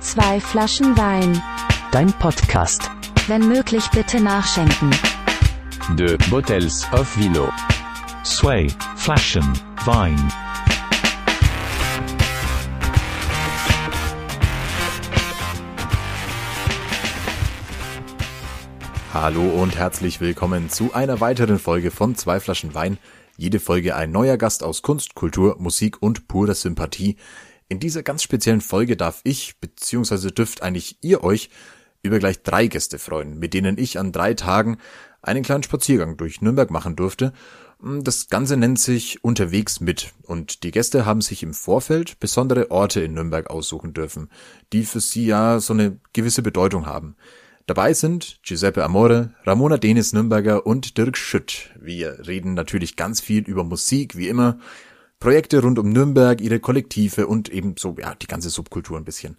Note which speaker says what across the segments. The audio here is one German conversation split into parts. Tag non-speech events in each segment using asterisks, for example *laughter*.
Speaker 1: Zwei Flaschen Wein.
Speaker 2: Dein Podcast.
Speaker 1: Wenn möglich bitte nachschenken.
Speaker 3: De Bottles of Vino.
Speaker 4: Sway, Flaschen, Wein.
Speaker 5: Hallo und herzlich willkommen zu einer weiteren Folge von Zwei Flaschen Wein. Jede Folge ein neuer Gast aus Kunst, Kultur, Musik und purer Sympathie. In dieser ganz speziellen Folge darf ich, beziehungsweise dürft eigentlich ihr euch über gleich drei Gäste freuen, mit denen ich an drei Tagen einen kleinen Spaziergang durch Nürnberg machen durfte. Das Ganze nennt sich Unterwegs mit und die Gäste haben sich im Vorfeld besondere Orte in Nürnberg aussuchen dürfen, die für sie ja so eine gewisse Bedeutung haben. Dabei sind Giuseppe Amore, Ramona Denis Nürnberger und Dirk Schütt. Wir reden natürlich ganz viel über Musik, wie immer, Projekte rund um Nürnberg, ihre Kollektive und eben so, ja, die ganze Subkultur ein bisschen.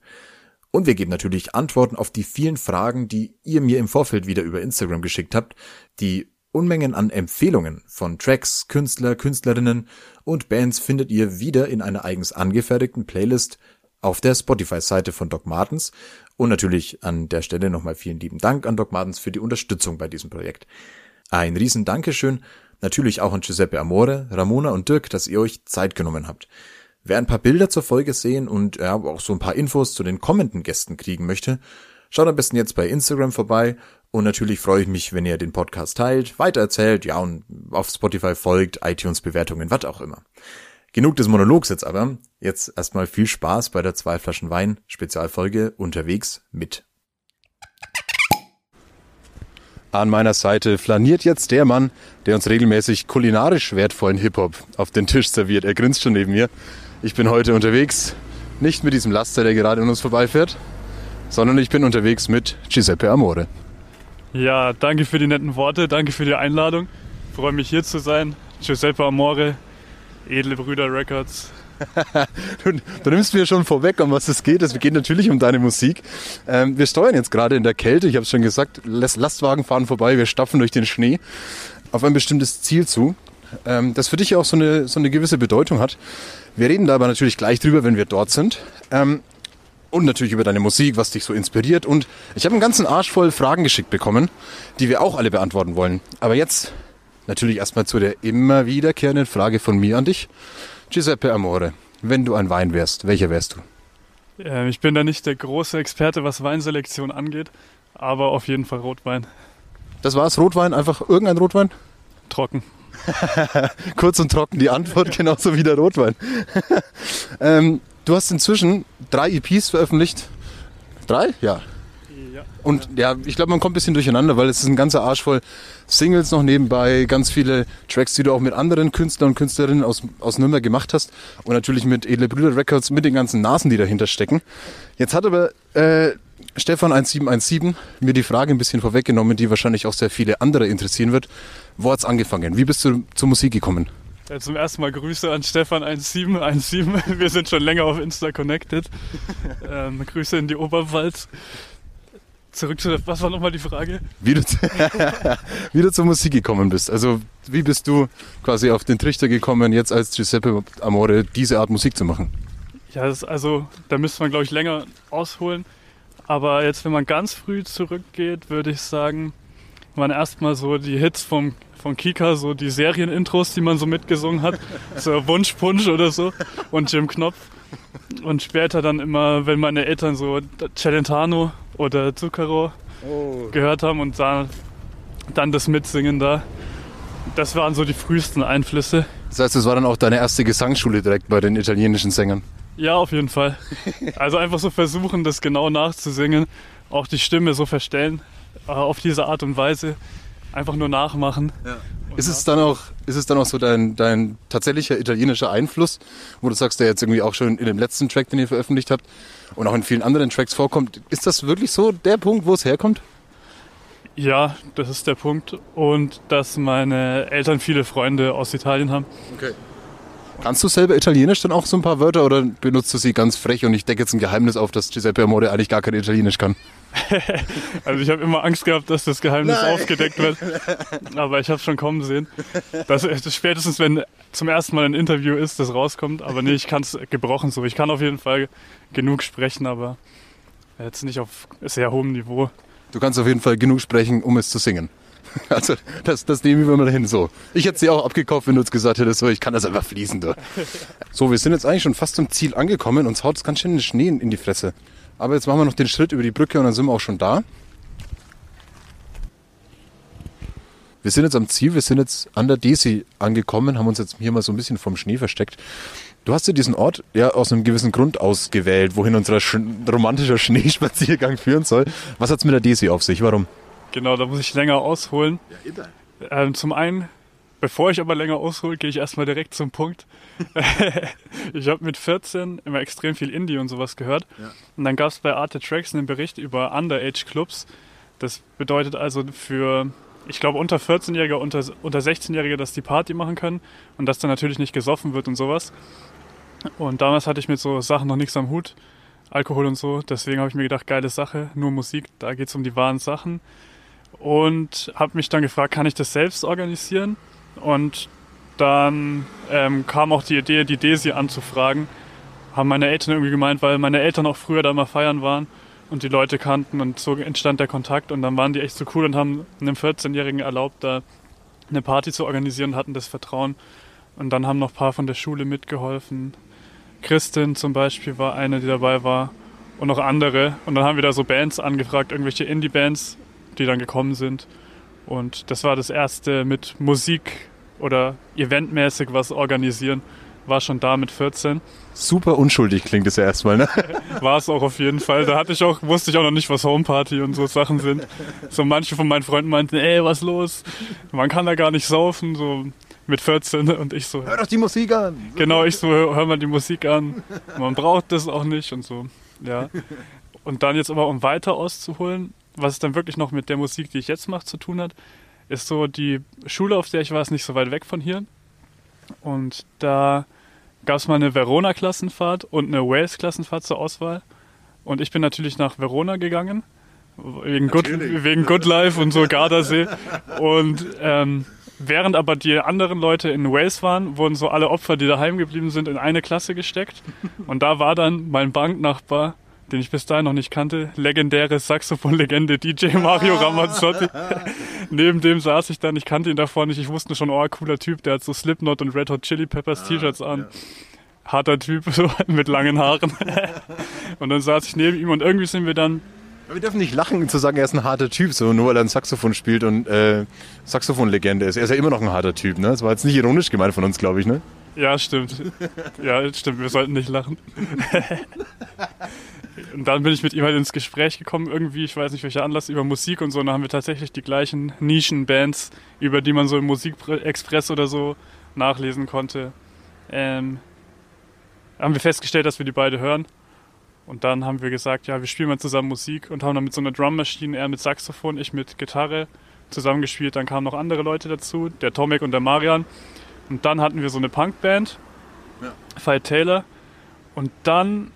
Speaker 5: Und wir geben natürlich Antworten auf die vielen Fragen, die ihr mir im Vorfeld wieder über Instagram geschickt habt. Die Unmengen an Empfehlungen von Tracks, Künstler, Künstlerinnen und Bands findet ihr wieder in einer eigens angefertigten Playlist auf der Spotify-Seite von Doc Martens. Und natürlich an der Stelle nochmal vielen lieben Dank an Doc Martens für die Unterstützung bei diesem Projekt. Ein riesen Dankeschön natürlich auch an Giuseppe Amore, Ramona und Dirk, dass ihr euch Zeit genommen habt. Wer ein paar Bilder zur Folge sehen und ja, auch so ein paar Infos zu den kommenden Gästen kriegen möchte, schaut am besten jetzt bei Instagram vorbei und natürlich freue ich mich, wenn ihr den Podcast teilt, weitererzählt, ja und auf Spotify folgt, iTunes Bewertungen, was auch immer. Genug des Monologs jetzt aber. Jetzt erstmal viel Spaß bei der zwei Flaschen Wein Spezialfolge unterwegs mit. An meiner Seite flaniert jetzt der Mann, der uns regelmäßig kulinarisch wertvollen Hip-Hop auf den Tisch serviert. Er grinst schon neben mir. Ich bin heute unterwegs, nicht mit diesem Laster, der gerade an uns vorbeifährt, sondern ich bin unterwegs mit Giuseppe Amore.
Speaker 6: Ja, danke für die netten Worte, danke für die Einladung. Ich freue mich hier zu sein. Giuseppe Amore, Edle Brüder Records. *laughs*
Speaker 5: du, du, nimmst mir schon vorweg, um was es geht. Es geht natürlich um deine Musik. Ähm, wir steuern jetzt gerade in der Kälte, ich habe es schon gesagt, Lastwagen fahren vorbei, wir stapfen durch den Schnee auf ein bestimmtes Ziel zu, ähm, das für dich auch so eine, so eine gewisse Bedeutung hat. Wir reden da aber natürlich gleich drüber, wenn wir dort sind. Ähm, und natürlich über deine Musik, was dich so inspiriert. Und ich habe einen ganzen Arsch voll Fragen geschickt bekommen, die wir auch alle beantworten wollen. Aber jetzt natürlich erstmal zu der immer wiederkehrenden Frage von mir an dich. Giuseppe Amore, wenn du ein Wein wärst, welcher wärst du?
Speaker 6: Ähm, ich bin da nicht der große Experte, was Weinselektion angeht, aber auf jeden Fall Rotwein.
Speaker 5: Das war's, Rotwein, einfach irgendein Rotwein?
Speaker 6: Trocken. *laughs*
Speaker 5: Kurz und trocken die Antwort, *laughs* genauso wie der Rotwein. *laughs* ähm, du hast inzwischen drei EPs veröffentlicht. Drei? Ja.
Speaker 6: Ja.
Speaker 5: Und ja, ich glaube, man kommt ein bisschen durcheinander, weil es ist ein ganzer Arsch voll Singles noch nebenbei, ganz viele Tracks, die du auch mit anderen Künstlern und Künstlerinnen aus, aus Nürnberg gemacht hast und natürlich mit Edle Brüder Records mit den ganzen Nasen, die dahinter stecken. Jetzt hat aber äh, Stefan 1717 mir die Frage ein bisschen vorweggenommen, die wahrscheinlich auch sehr viele andere interessieren wird. Wo hat's angefangen? Wie bist du zur Musik gekommen?
Speaker 6: Ja, zum ersten Mal Grüße an Stefan 1717. Wir sind schon länger auf Insta connected. *laughs* ähm, Grüße in die Oberpfalz. Zurück zu der, was war nochmal die Frage?
Speaker 5: Wie du, *laughs* wie du zur Musik gekommen bist. Also wie bist du quasi auf den Trichter gekommen, jetzt als Giuseppe Amore diese Art Musik zu machen?
Speaker 6: Ja, das, also da müsste man glaube ich länger ausholen. Aber jetzt, wenn man ganz früh zurückgeht, würde ich sagen, waren erstmal so die Hits vom, von Kika, so die Serienintros, die man so mitgesungen hat. *laughs* So Wunschpunsch oder so. Und Jim Knopf. Und später dann immer, wenn meine Eltern so Celentano oder Zucchero oh. gehört haben und da, dann das Mitsingen da. Das waren so die frühesten Einflüsse.
Speaker 5: Das heißt, das war dann auch deine erste Gesangsschule direkt bei den italienischen Sängern?
Speaker 6: Ja, auf jeden Fall. Also einfach so versuchen, das genau nachzusingen, auch die Stimme so verstellen, äh, auf diese Art und Weise. Einfach nur nachmachen.
Speaker 5: Ja. Ist es dann auch, ist es dann auch so dein, dein tatsächlicher italienischer Einfluss, wo du sagst, der jetzt irgendwie auch schon in dem letzten Track, den ihr veröffentlicht habt und auch in vielen anderen Tracks vorkommt, ist das wirklich so der Punkt, wo es herkommt?
Speaker 6: Ja, das ist der Punkt. Und dass meine Eltern viele Freunde aus Italien haben.
Speaker 5: Okay. Kannst du selber Italienisch dann auch so ein paar Wörter oder benutzt du sie ganz frech und ich decke jetzt ein Geheimnis auf, dass Giuseppe Amore eigentlich gar kein Italienisch kann? *laughs*
Speaker 6: Also ich habe immer Angst gehabt, dass das Geheimnis
Speaker 5: Nein.
Speaker 6: aufgedeckt wird. Aber ich habe es schon kommen sehen. Dass das spätestens, wenn zum ersten Mal ein Interview ist, das rauskommt. Aber nee, ich kann es gebrochen so. Ich kann auf jeden Fall genug sprechen, aber jetzt nicht auf sehr hohem Niveau.
Speaker 5: Du kannst auf jeden Fall genug sprechen, um es zu singen. *laughs* Also das, das nehmen wir mal hin so. Ich hätte sie auch abgekauft, wenn du jetzt gesagt hättest, so, ich kann das einfach fließen. Du. So, wir sind jetzt eigentlich schon fast zum Ziel angekommen. Uns haut es ganz schön den Schnee in die Fresse. Aber jetzt machen wir noch den Schritt über die Brücke und dann sind wir auch schon da. Wir sind jetzt am Ziel, wir sind jetzt an der Desi angekommen, haben uns jetzt hier mal so ein bisschen vom Schnee versteckt. Du hast ja diesen Ort ja aus einem gewissen Grund ausgewählt, wohin unser sch romantischer Schneespaziergang führen soll. Was hat's mit der Desi auf sich? Warum?
Speaker 6: Genau, da muss ich länger ausholen. Ähm, zum einen, bevor ich aber länger aushole, gehe ich erstmal direkt zum Punkt. *laughs* ich habe mit 14 immer extrem viel Indie und sowas gehört. Und dann gab es bei Arte Tracks einen Bericht über Underage-Clubs. Das bedeutet also für, ich glaube, unter 14-Jährige, unter, unter 16-Jährige, dass die Party machen können und dass dann natürlich nicht gesoffen wird und sowas. Und damals hatte ich mit so Sachen noch nichts am Hut. Alkohol und so. Deswegen habe ich mir gedacht, geile Sache, nur Musik, da geht es um die wahren Sachen und habe mich dann gefragt, kann ich das selbst organisieren? Und dann ähm, kam auch die Idee, die Desi anzufragen. Haben meine Eltern irgendwie gemeint, weil meine Eltern auch früher da mal feiern waren und die Leute kannten und so entstand der Kontakt und dann waren die echt so cool und haben einem 14-Jährigen erlaubt, da eine Party zu organisieren und hatten das Vertrauen. Und dann haben noch ein paar von der Schule mitgeholfen. Christin zum Beispiel war eine, die dabei war und noch andere. Und dann haben wir da so Bands angefragt, irgendwelche Indie-Bands, die dann gekommen sind. Und das war das erste mit Musik oder eventmäßig was organisieren. War schon da mit 14.
Speaker 5: Super unschuldig klingt es ja erstmal, ne? *laughs*
Speaker 6: War es auch auf jeden Fall. Da hatte ich auch, wusste ich auch noch nicht, was Homeparty und so Sachen sind. So manche von meinen Freunden meinten, ey, was los? Man kann da gar nicht saufen, so mit 14 und ich so,
Speaker 5: Hör doch die Musik an!
Speaker 6: Genau, ich so, hör hör mal die Musik an. Man braucht das auch nicht und so. Ja. Und dann jetzt aber, um weiter auszuholen, was es dann wirklich noch mit der Musik, die ich jetzt mache, zu tun hat, ist so, die Schule, auf der ich war, ist nicht so weit weg von hier. Und da gab es mal eine Verona-Klassenfahrt und eine Wales-Klassenfahrt zur Auswahl. Und ich bin natürlich nach Verona gegangen, wegen Good, wegen Good Life und so Gardasee. Und ähm, während aber die anderen Leute in Wales waren, wurden so alle Opfer, die daheim geblieben sind, in eine Klasse gesteckt. Und da war dann mein Banknachbar, den ich bis dahin noch nicht kannte, legendäre Saxophon-Legende DJ Mario Ramazzotti. *laughs* Neben dem saß ich dann, ich kannte ihn davor nicht, ich wusste schon, oh, cooler Typ, der hat so Slipknot und Red Hot Chili Peppers T-Shirts an. Harter Typ, *laughs* so mit langen Haaren. *laughs* und dann saß ich neben ihm und irgendwie sind wir dann
Speaker 5: Aber wir dürfen nicht lachen, zu sagen, er ist ein harter Typ, so nur weil er ein Saxophon spielt und äh, Saxophon-Legende ist. Er ist ja immer noch ein harter Typ, ne? Das war jetzt nicht ironisch gemeint von uns, glaube ich, ne?
Speaker 6: Ja, stimmt. Ja, stimmt, wir sollten nicht lachen. *laughs* Und dann bin ich mit ihm halt ins Gespräch gekommen, irgendwie, ich weiß nicht welcher Anlass, über Musik und so. Und dann haben wir tatsächlich die gleichen Nischenbands, über die man so im Musikexpress oder so nachlesen konnte. Ähm, haben wir festgestellt, dass wir die beide hören. Und dann haben wir gesagt, ja, wir spielen mal zusammen Musik und haben dann mit so einer Drummaschine, er mit Saxophon, ich mit Gitarre zusammengespielt. Dann kamen noch andere Leute dazu, der Tomek und der Marian. Und dann hatten wir so eine Punkband, Fight Taylor. Und dann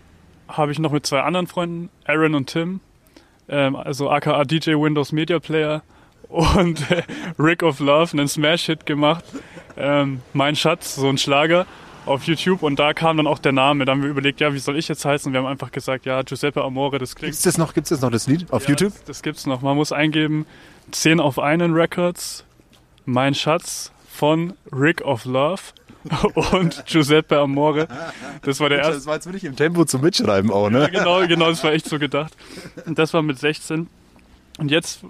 Speaker 6: habe ich noch mit zwei anderen Freunden, Aaron und Tim, ähm, also aka DJ Windows Media Player *laughs* und äh, Rick of Love, einen Smash-Hit gemacht. Ähm, mein Schatz, so ein Schlager auf YouTube. Und da kam dann auch der Name. Da haben wir überlegt, ja, wie soll ich jetzt heißen? Und wir haben einfach gesagt, ja, Giuseppe Amore, das klingt
Speaker 5: Gibt's das noch, gibt's das noch, das Lied auf
Speaker 6: ja,
Speaker 5: YouTube?
Speaker 6: Das, das gibt's noch. Man muss eingeben 10 auf einen Records, Mein Schatz von Rick of Love *laughs* und Giuseppe Amore. Das war der erste.
Speaker 5: Das war jetzt wirklich im Tempo zum Mitschreiben auch,
Speaker 6: Ja,
Speaker 5: ne?
Speaker 6: genau, genau, das war echt so gedacht. Und das war mit 16. Und jetzt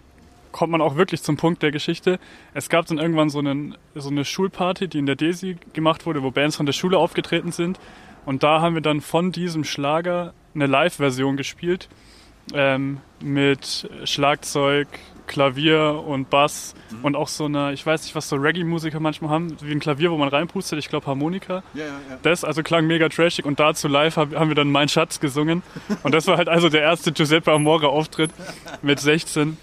Speaker 6: kommt man auch wirklich zum Punkt der Geschichte. Es gab dann irgendwann so, einen, so eine Schulparty, die in der Desi gemacht wurde, wo Bands von der Schule aufgetreten sind. Und da haben wir dann von diesem Schlager eine Live-Version gespielt. Ähm, mit Schlagzeug, Klavier und Bass und auch so eine, ich weiß nicht, was so Reggae-Musiker manchmal haben, wie ein Klavier, wo man reinpustet, ich glaube Harmonika. Das also klang mega trashig und dazu live hab, haben wir dann Mein Schatz gesungen. Und das war halt also der erste Giuseppe Amore Auftritt mit 16.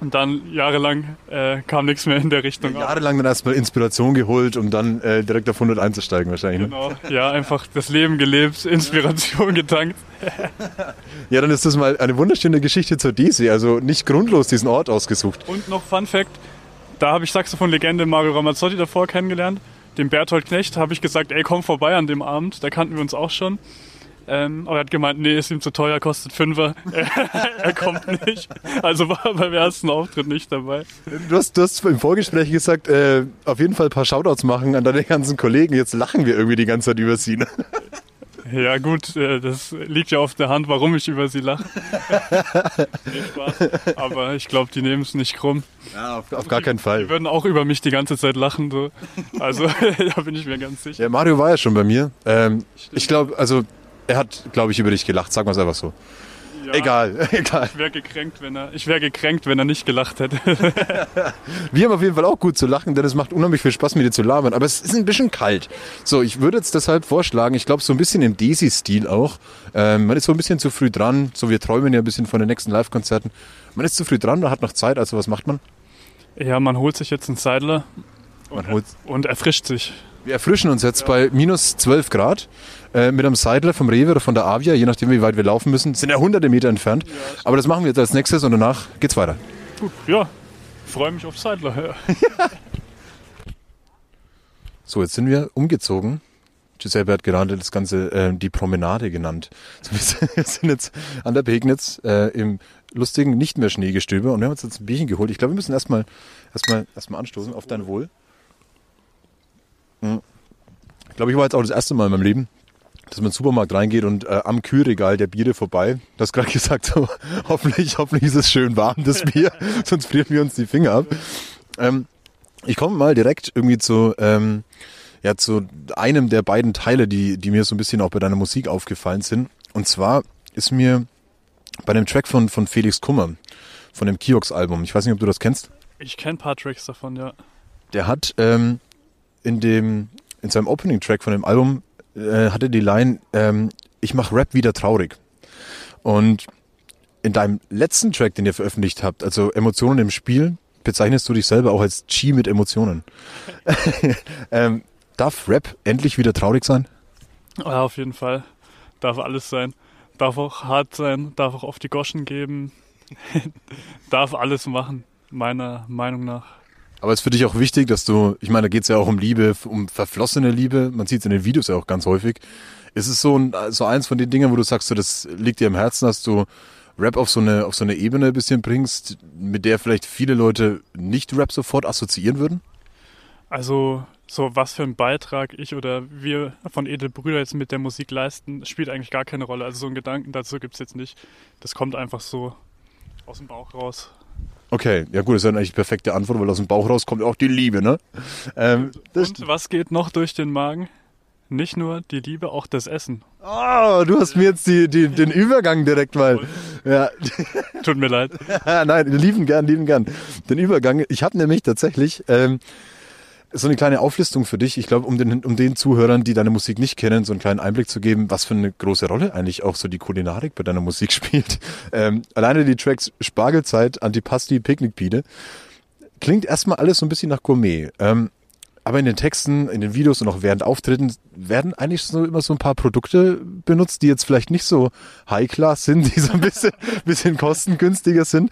Speaker 6: Und dann jahrelang äh, kam nichts mehr in der Richtung.
Speaker 5: Jahrelang dann erstmal Inspiration geholt, um dann äh, direkt auf 100 einzusteigen wahrscheinlich. Ne?
Speaker 6: Genau, ja, einfach das Leben gelebt, Inspiration getankt. *laughs*
Speaker 5: Ja, dann ist das mal eine wunderschöne Geschichte zur Desi. Also nicht grundlos diesen Ort ausgesucht.
Speaker 6: Und noch Fun Fact, da habe ich Saxophon-Legende Mario Ramazzotti davor kennengelernt. Dem Berthold Knecht habe ich gesagt, ey, komm vorbei an dem Abend. Da kannten wir uns auch schon. Ähm, aber er hat gemeint, nee, ist ihm zu teuer, kostet Fünfer. *laughs* er kommt nicht. Also war beim ersten Auftritt nicht dabei.
Speaker 5: Du hast, du hast im Vorgespräch gesagt, äh, auf jeden Fall ein paar Shoutouts machen an deine ganzen Kollegen. Jetzt lachen wir irgendwie die ganze Zeit über sie. Ne?
Speaker 6: Ja gut, äh, das liegt ja auf der Hand, warum ich über sie lache. *laughs* Aber ich glaube, die nehmen es nicht krumm.
Speaker 5: Ja, auf, auf gar keinen Fall.
Speaker 6: Die würden auch über mich die ganze Zeit lachen. So. Also *laughs* da bin ich mir ganz sicher.
Speaker 5: Ja, Mario war ja schon bei mir. Ähm, ich glaube, also er hat, glaube ich, über dich gelacht. Sagen wir es einfach so.
Speaker 6: Ja,
Speaker 5: Egal, egal.
Speaker 6: Ich wäre gekränkt, wenn er, ich wäre gekränkt, wenn er nicht gelacht hätte. *laughs*
Speaker 5: Wir haben auf jeden Fall auch gut zu lachen, denn es macht unheimlich viel Spaß, mit dir zu labern. Aber es ist ein bisschen kalt. So, ich würde jetzt deshalb vorschlagen, ich glaube, so ein bisschen im Desi-Stil auch. Ähm, man ist so ein bisschen zu früh dran. So, wir träumen ja ein bisschen von den nächsten Live-Konzerten. Man ist zu früh dran, man hat noch Zeit. Also, was macht man?
Speaker 6: ja, man holt sich jetzt einen Seidler
Speaker 5: holt
Speaker 6: und erfrischt sich.
Speaker 5: Wir erfrischen uns jetzt bei minus 12 Grad äh, mit einem Seidler vom Rewe oder von der Avia, je nachdem, wie weit wir laufen müssen. Sind ja hunderte Meter entfernt. Aber das machen wir jetzt als nächstes und danach geht's weiter.
Speaker 6: Gut, ja, freue mich auf Seidler. Ja. *laughs*
Speaker 5: So, jetzt sind wir umgezogen. Giuseppe hat gerade das Ganze äh, die Promenade genannt. *laughs* So, wir sind- wir sind jetzt an der Pegnitz äh, im lustigen nicht mehr Schneegestöber und wir haben uns jetzt ein Bierchen geholt. Ich glaube, wir müssen erstmal erstmal erstmal anstoßen auf dein Wohl. Hm. Ich glaube, ich war jetzt auch das erste Mal in meinem Leben, dass man in den Supermarkt reingeht und äh, am Kühlregal der Biere vorbei. Du hast gerade *laughs* gesagt, so, hoffentlich, hoffentlich ist es schön warm, das Bier, *laughs* sonst frieren wir uns die Finger ab. Ähm, ich komme mal direkt irgendwie zu, ähm, ja, zu einem der beiden Teile, die, die mir so ein bisschen auch bei deiner Musik aufgefallen sind. Und zwar ist mir bei dem Track von, von Felix Kummer, von dem Kiox-Album, ich weiß nicht, ob du das kennst,
Speaker 6: Ich kenne ein paar Tracks davon, ja.
Speaker 5: der hat ähm, in dem in seinem Opening-Track von dem Album äh, hatte die Line, ähm, ich mache Rap wieder traurig. Und in deinem letzten Track, den ihr veröffentlicht habt, also Emotionen im Spiel, bezeichnest du dich selber auch als G mit Emotionen. *laughs* ähm, darf Rap endlich wieder traurig sein?
Speaker 6: Ja, auf jeden Fall. Darf alles sein. Darf auch hart sein, darf auch auf die Goschen geben. *laughs* darf alles machen, meiner Meinung nach.
Speaker 5: Aber es ist für dich auch wichtig, dass du, ich meine, da geht es ja auch um Liebe, um verflossene Liebe. Man sieht es in den Videos ja auch ganz häufig. Ist es so, ein, so eins von den Dingen, wo du sagst, so, das liegt dir am Herzen, dass du Rap auf so eine, auf so eine Ebene ein bisschen bringst, mit der vielleicht viele Leute nicht Rap sofort assoziieren würden?
Speaker 6: Also, so was für ein Beitrag ich oder wir von Edelbrüder jetzt mit der Musik leisten, spielt eigentlich gar keine Rolle. Also so einen Gedanken dazu gibt es jetzt nicht. Das kommt einfach so aus dem Bauch raus.
Speaker 5: Okay, ja gut, das ist ja eigentlich die perfekte Antwort, weil aus dem Bauch raus kommt auch die Liebe, ne? Ähm,
Speaker 6: Und was geht noch durch den Magen? Nicht nur die Liebe, auch das Essen.
Speaker 5: oh, du hast mir jetzt die, die, den Übergang direkt mal. Ja,
Speaker 6: Tut mir leid. *laughs*
Speaker 5: Nein, lieben gern, lieben gern. Den Übergang. Ich habe nämlich tatsächlich ähm, so eine kleine Auflistung für dich. Ich glaube, um den, um den Zuhörern, die deine Musik nicht kennen, so einen kleinen Einblick zu geben, was für eine große Rolle eigentlich auch so die Kulinarik bei deiner Musik *laughs* spielt. Ähm, alleine die Tracks Spargelzeit, Antipasti, Picknickpide. Klingt erstmal alles so ein bisschen nach Gourmet. Ähm, aber in den Texten, in den Videos und auch während Auftritten werden eigentlich so immer so ein paar Produkte benutzt, die jetzt vielleicht nicht so High-Class sind, *laughs* die so ein bisschen, bisschen kostengünstiger sind.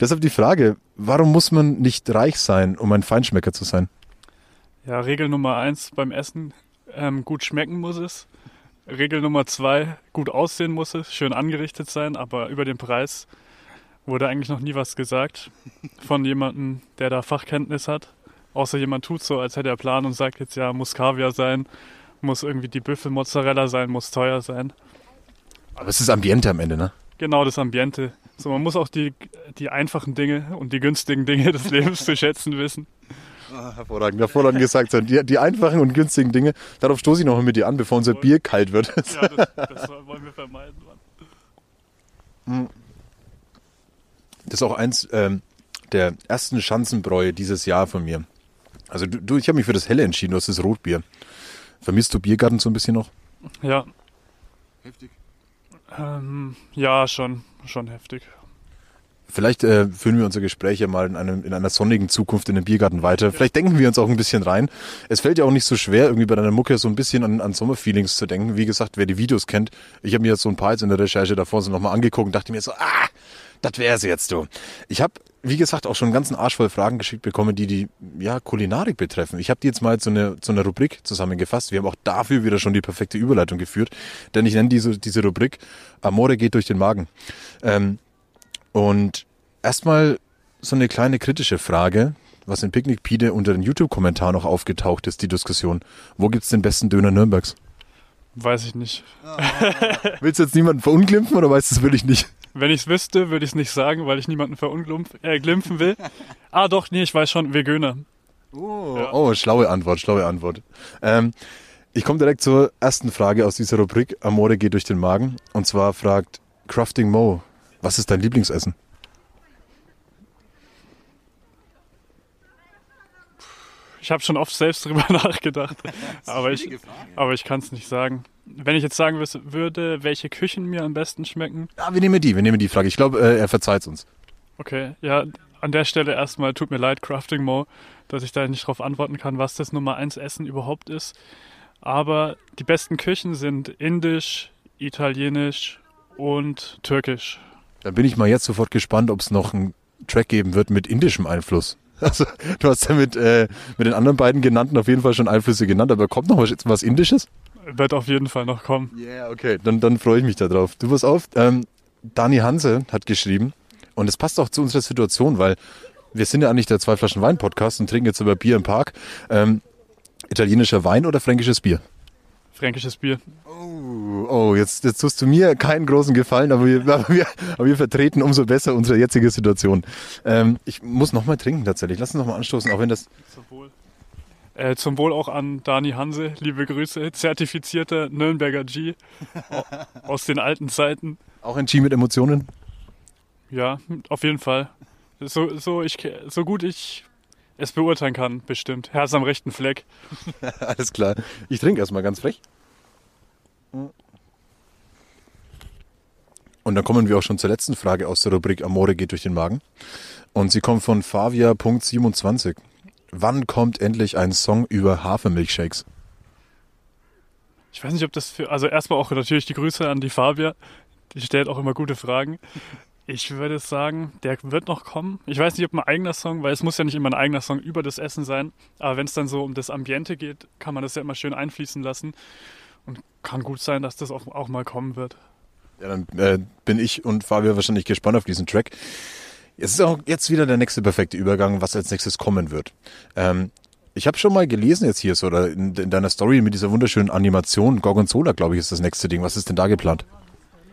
Speaker 5: Deshalb die Frage, warum muss man nicht reich sein, um ein Feinschmecker zu sein?
Speaker 6: Ja, Regel Nummer eins beim Essen, ähm, gut schmecken muss es. Regel Nummer zwei, gut aussehen muss es, schön angerichtet sein, aber über den Preis wurde eigentlich noch nie was gesagt von jemandem, der da Fachkenntnis hat. Außer jemand tut so, als hätte er Plan und sagt jetzt, ja, muss Kaviar sein, muss irgendwie die Büffelmozzarella sein, muss teuer sein.
Speaker 5: Aber es ist Ambiente am Ende, ne?
Speaker 6: Genau das Ambiente. So, man muss auch die, die einfachen Dinge und die günstigen Dinge des Lebens zu schätzen wissen.
Speaker 5: Hervorragend, hervorragend gesagt. Die, die einfachen und günstigen Dinge, darauf stoße ich noch mit dir an, bevor unser Bier kalt wird.
Speaker 6: Ja, das, das wollen wir vermeiden. Mann.
Speaker 5: Das ist auch eins ähm, der ersten Schanzenbräue dieses Jahr von mir. Also du, du ich habe mich für das Helle entschieden, du hast das Rotbier. Vermisst du Biergarten so ein bisschen noch?
Speaker 6: Ja. Heftig. Ähm, ja, schon, schon heftig.
Speaker 5: Vielleicht äh, führen wir unser Gespräch ja mal in, einem, in einer sonnigen Zukunft in einem Biergarten weiter. Vielleicht denken wir uns auch ein bisschen rein. Es fällt ja auch nicht so schwer, irgendwie bei deiner Mucke so ein bisschen an, an Sommerfeelings zu denken. Wie gesagt, wer die Videos kennt, ich habe mir jetzt so ein paar jetzt in der Recherche davor so nochmal angeguckt und dachte mir so, ah, das wär's jetzt du. Ich habe, wie gesagt, auch schon einen ganzen Arsch voll Fragen geschickt bekommen, die die ja, Kulinarik betreffen. Ich habe die jetzt mal zu einer so eine Rubrik zusammengefasst. Wir haben auch dafür wieder schon die perfekte Überleitung geführt, denn ich nenne diese, diese Rubrik Amore geht durch den Magen. Ähm, und erstmal so eine kleine kritische Frage, was in Picknick Pide unter den YouTube-Kommentaren noch aufgetaucht ist, die Diskussion. Wo gibt's den besten Döner Nürnbergs?
Speaker 6: Weiß ich nicht. *laughs*
Speaker 5: Willst du jetzt niemanden verunglimpfen oder weißt du es wirklich nicht?
Speaker 6: Wenn ich es wüsste, würde ich es nicht sagen, weil ich niemanden verunglimpfen äh, glimpfen will. Ah, doch, nee, ich weiß schon, Vegöner.
Speaker 5: Oh, oh, schlaue Antwort, schlaue Antwort. Ähm, ich komme direkt zur ersten Frage aus dieser Rubrik. Amore geht durch den Magen. Und zwar fragt Crafting Mo, was ist dein Lieblingsessen?
Speaker 6: Ich habe schon oft selbst drüber *laughs* nachgedacht, aber ich, aber ich kann es nicht sagen. Wenn ich jetzt sagen würde, welche Küchen mir am besten schmecken,
Speaker 5: Ja, wir nehmen die, wir nehmen die Frage. Ich glaube, äh, er verzeiht uns.
Speaker 6: okay, ja, an der Stelle erstmal tut mir leid, Crafting Mo, dass ich da nicht drauf antworten kann, was das Nummer 1 Essen überhaupt ist. Aber die besten Küchen sind indisch, italienisch und türkisch.
Speaker 5: Da bin ich mal jetzt sofort gespannt, ob es noch einen Track geben wird mit indischem Einfluss. *laughs* Also, du hast ja mit, äh, mit den anderen beiden genannten auf jeden Fall schon Einflüsse genannt, aber kommt noch was, was Indisches?
Speaker 6: Wird auf jeden Fall noch kommen.
Speaker 5: Ja, yeah, okay. Dann, dann freue ich mich da drauf. Du pass auf, ähm, Dani Hanse hat geschrieben, und es passt auch zu unserer Situation, weil wir sind ja eigentlich der zwei Flaschen Wein Podcast und trinken jetzt über Bier im Park. Ähm, italienischer Wein oder fränkisches Bier?
Speaker 6: Fränkisches Bier.
Speaker 5: Oh, oh, jetzt, jetzt tust du mir keinen großen Gefallen, aber wir, *laughs* aber wir, aber wir vertreten umso besser unsere jetzige Situation. Ähm, ich muss noch mal trinken tatsächlich. Lass uns noch mal anstoßen, auch wenn das
Speaker 6: Zum Wohl. Äh, zum Wohl auch an Dani Hanse, liebe Grüße, zertifizierter Nürnberger G au- aus den alten Zeiten.
Speaker 5: auch ein G mit Emotionen.
Speaker 6: Ja, auf jeden Fall. So, so, ich, so gut ich es beurteilen kann, bestimmt. Herz am rechten Fleck. *laughs*
Speaker 5: Alles klar. Ich trinke erstmal ganz frech. Und dann kommen wir auch schon zur letzten Frage aus der Rubrik Amore geht durch den Magen. Und sie kommt von Favia.27. Wann kommt endlich ein Song über Hafermilchshakes?
Speaker 6: Ich weiß nicht, ob das für. Also, erstmal auch natürlich die Grüße an die Fabia. Die stellt auch immer gute Fragen. Ich würde sagen, der wird noch kommen. Ich weiß nicht, ob ein eigener Song, weil es muss ja nicht immer ein eigener Song über das Essen sein. Aber wenn es dann so um das Ambiente geht, kann man das ja immer schön einfließen lassen. Und kann gut sein, dass das auch, auch mal kommen wird.
Speaker 5: Ja, dann äh, bin ich und Fabio wahrscheinlich gespannt auf diesen Track. Es ist auch jetzt wieder der nächste perfekte Übergang, was als nächstes kommen wird. Ähm, ich habe schon mal gelesen jetzt hier so oder in, in deiner Story mit dieser wunderschönen Animation. Gorgonzola, glaube ich, ist das nächste Ding. Was ist denn da geplant?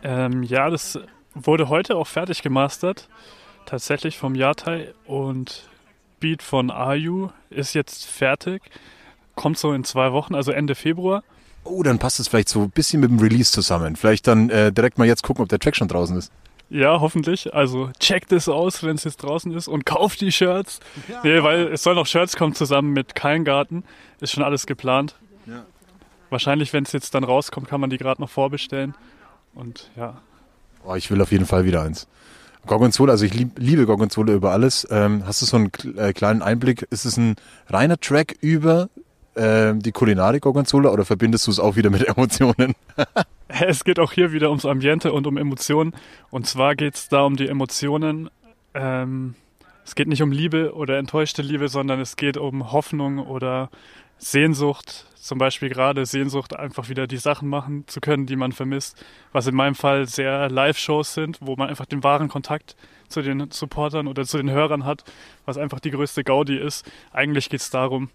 Speaker 6: Ähm, ja, das wurde heute auch fertig gemastert. Tatsächlich vom Yatai und Beat von Ayu ist jetzt fertig. Kommt so in zwei Wochen, also Ende Februar.
Speaker 5: Oh, dann passt es vielleicht so ein bisschen mit dem Release zusammen. Vielleicht dann äh, direkt mal jetzt gucken, ob der Track schon draußen ist.
Speaker 6: Ja, hoffentlich. Also checkt es aus, wenn es jetzt draußen ist und kauft die Shirts. Nee, weil es sollen auch Shirts kommen zusammen mit Kallengarten. Ist schon alles geplant. Wahrscheinlich, wenn es jetzt dann rauskommt, kann man die gerade noch vorbestellen. Und ja,
Speaker 5: Oh, ich will auf jeden Fall wieder eins. Gorgonzola, also ich lieb, liebe Gorgonzola über alles. Ähm, hast du so einen äh, kleinen Einblick? Ist es ein reiner Track über ähm, die Kulinarik Gorgonzola oder verbindest du es auch wieder mit *laughs* Emotionen? *laughs*
Speaker 6: Es geht auch hier wieder ums Ambiente und um Emotionen. Und zwar geht es da um die Emotionen. Ähm, es geht nicht um Liebe oder enttäuschte Liebe, sondern es geht um Hoffnung oder Sehnsucht. Zum Beispiel gerade Sehnsucht, einfach wieder die Sachen machen zu können, die man vermisst. Was in meinem Fall sehr Live-Shows sind, wo man einfach den wahren Kontakt zu den Supportern oder zu den Hörern hat, was einfach die größte Gaudi ist. Eigentlich geht es darum.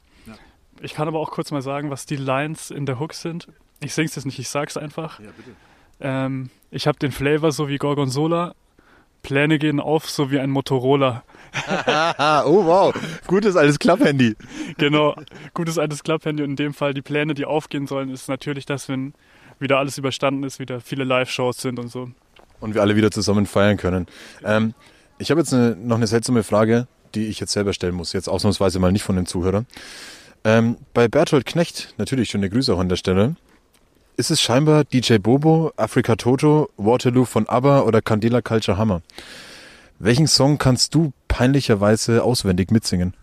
Speaker 6: Ich kann aber auch kurz mal sagen, was die Lines in der Hook sind. Ich sing's jetzt nicht, ich sag's einfach. Ähm, ich habe den Flavor so wie Gorgonzola. Pläne gehen auf, so wie ein Motorola.
Speaker 5: Oh wow, gutes altes Klapphandy.
Speaker 6: Genau, gutes altes Club-Handy. Und in dem Fall die Pläne, die aufgehen sollen, ist natürlich, dass wenn wieder alles überstanden ist, wieder viele Live-Shows sind und so.
Speaker 5: Und wir alle wieder zusammen feiern können. Ähm, ich habe jetzt eine, noch eine seltsame Frage, die ich jetzt selber stellen muss. Jetzt ausnahmsweise mal nicht von den Zuhörern. Ähm, bei Bertolt Knecht, natürlich schöne Grüße auch an der Stelle, ist es scheinbar DJ Bobo, Africa Toto, Waterloo von ABBA oder Candela Culture Hammer. Welchen Song kannst du peinlicherweise auswendig mitsingen?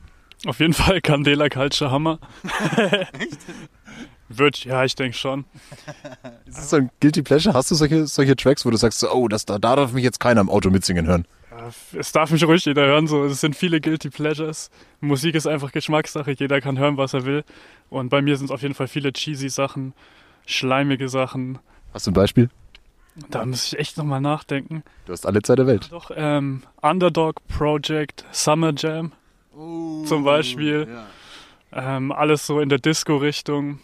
Speaker 6: Auf jeden Fall Candela Culture Hammer. *laughs* Wird, ja, ich denke schon.
Speaker 5: Ist das so ein Guilty Pleasure? Hast du solche, solche Tracks, wo du sagst, oh, das, da, da darf mich jetzt keiner im Auto mitsingen hören?
Speaker 6: Es darf mich ruhig jeder hören, so. Es sind viele Guilty Pleasures. Musik ist einfach Geschmackssache. Jeder kann hören, was er will. Und bei mir sind es auf jeden Fall viele cheesy Sachen, schleimige Sachen.
Speaker 5: Hast du ein Beispiel?
Speaker 6: Da muss ich echt nochmal nachdenken.
Speaker 5: Du hast alle Zeit der Welt.
Speaker 6: Doch, ähm, Underdog Project, Summer Jam zum Beispiel. Ähm, alles so in der Disco-Richtung.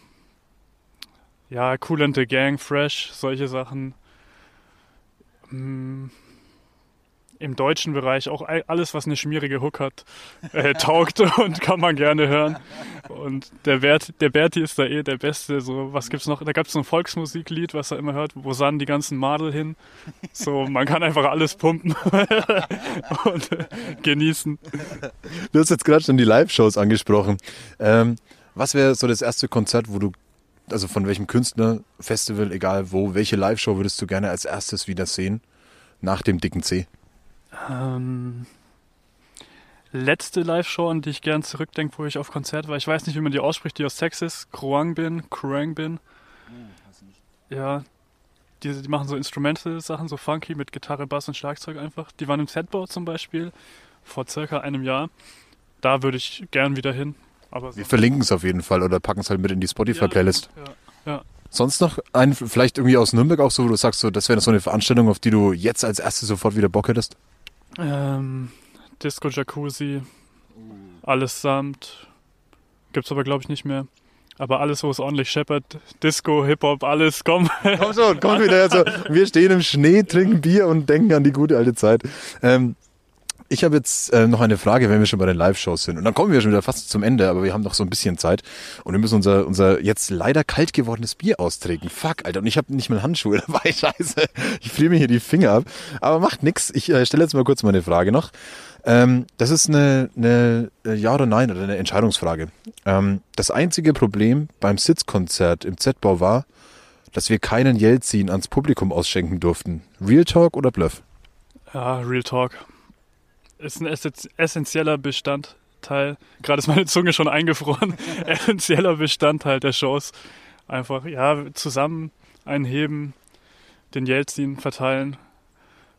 Speaker 6: Ja, Cool and the Gang, Fresh, solche Sachen. Mm, Im deutschen Bereich auch all- alles, was eine schmierige Hook hat, äh, *laughs* taugt und kann man gerne hören. Und der, Bert, der Berti ist da eh der Beste. So, was gibt's noch? Da gab's so ein Volksmusiklied, was er immer hört. Wo sahen die ganzen Madel hin? So, man kann einfach alles pumpen *laughs* und äh, genießen.
Speaker 5: Du hast jetzt gerade schon die Live-Shows angesprochen. Ähm, was wäre so das erste Konzert, wo du, also von welchem Künstler, Festival, egal wo, welche Live-Show würdest du gerne als erstes wieder sehen? Nach dem dicken C.
Speaker 6: Ähm, letzte Live-Show, an die ich gern zurückdenke, wo ich auf Konzert war. Ich weiß nicht, wie man die ausspricht, die aus Texas. Kruangbin, Kruangbin. Ja, die, die machen so Instrumental-Sachen, so funky mit Gitarre, Bass und Schlagzeug einfach. Die waren im Setbau zum Beispiel vor circa einem Jahr. Da würde ich gern wieder hin. Aber
Speaker 5: Wir verlinken es auf jeden Fall oder packen es halt mit in die Spotify-Playlist.
Speaker 6: Ja, ja.
Speaker 5: Sonst noch ein, vielleicht irgendwie aus Nürnberg auch so, wo du sagst, so, das wäre so eine Veranstaltung, auf die du jetzt als erstes sofort wieder Bock hättest?
Speaker 6: Ähm, Disco Jacuzzi, allesamt. Gibt's aber glaube ich nicht mehr. Aber alles, wo es ordentlich scheppert, Disco, Hip-Hop, alles, komm.
Speaker 5: Komm schon, komm wieder. Also, wir stehen im Schnee, trinken Bier und denken an die gute alte Zeit. Ähm, ich habe jetzt äh, noch eine Frage, wenn wir schon bei den Live-Shows sind. Und dann kommen wir schon wieder fast zum Ende, aber wir haben noch so ein bisschen Zeit. Und wir müssen unser, unser jetzt leider kalt gewordenes Bier austrinken. Fuck, Alter. Und ich habe nicht mal Handschuhe dabei. *laughs* Scheiße. Ich friere mir hier die Finger ab. Aber macht nix. Ich äh, stelle jetzt mal kurz meine Frage noch. Ähm, das ist eine, eine äh, Ja oder Nein oder eine Entscheidungsfrage. Ähm, das einzige Problem beim Sitzkonzert im Z-Bau war, dass wir keinen Jelzin ans Publikum ausschenken durften. Real Talk oder Bluff?
Speaker 6: Ja, Real Talk. Ist ein essen- essentieller Bestandteil. Gerade ist meine Zunge schon eingefroren. *laughs* *laughs* essentieller Bestandteil der Shows. Einfach, ja, zusammen einheben, den Jelzin verteilen.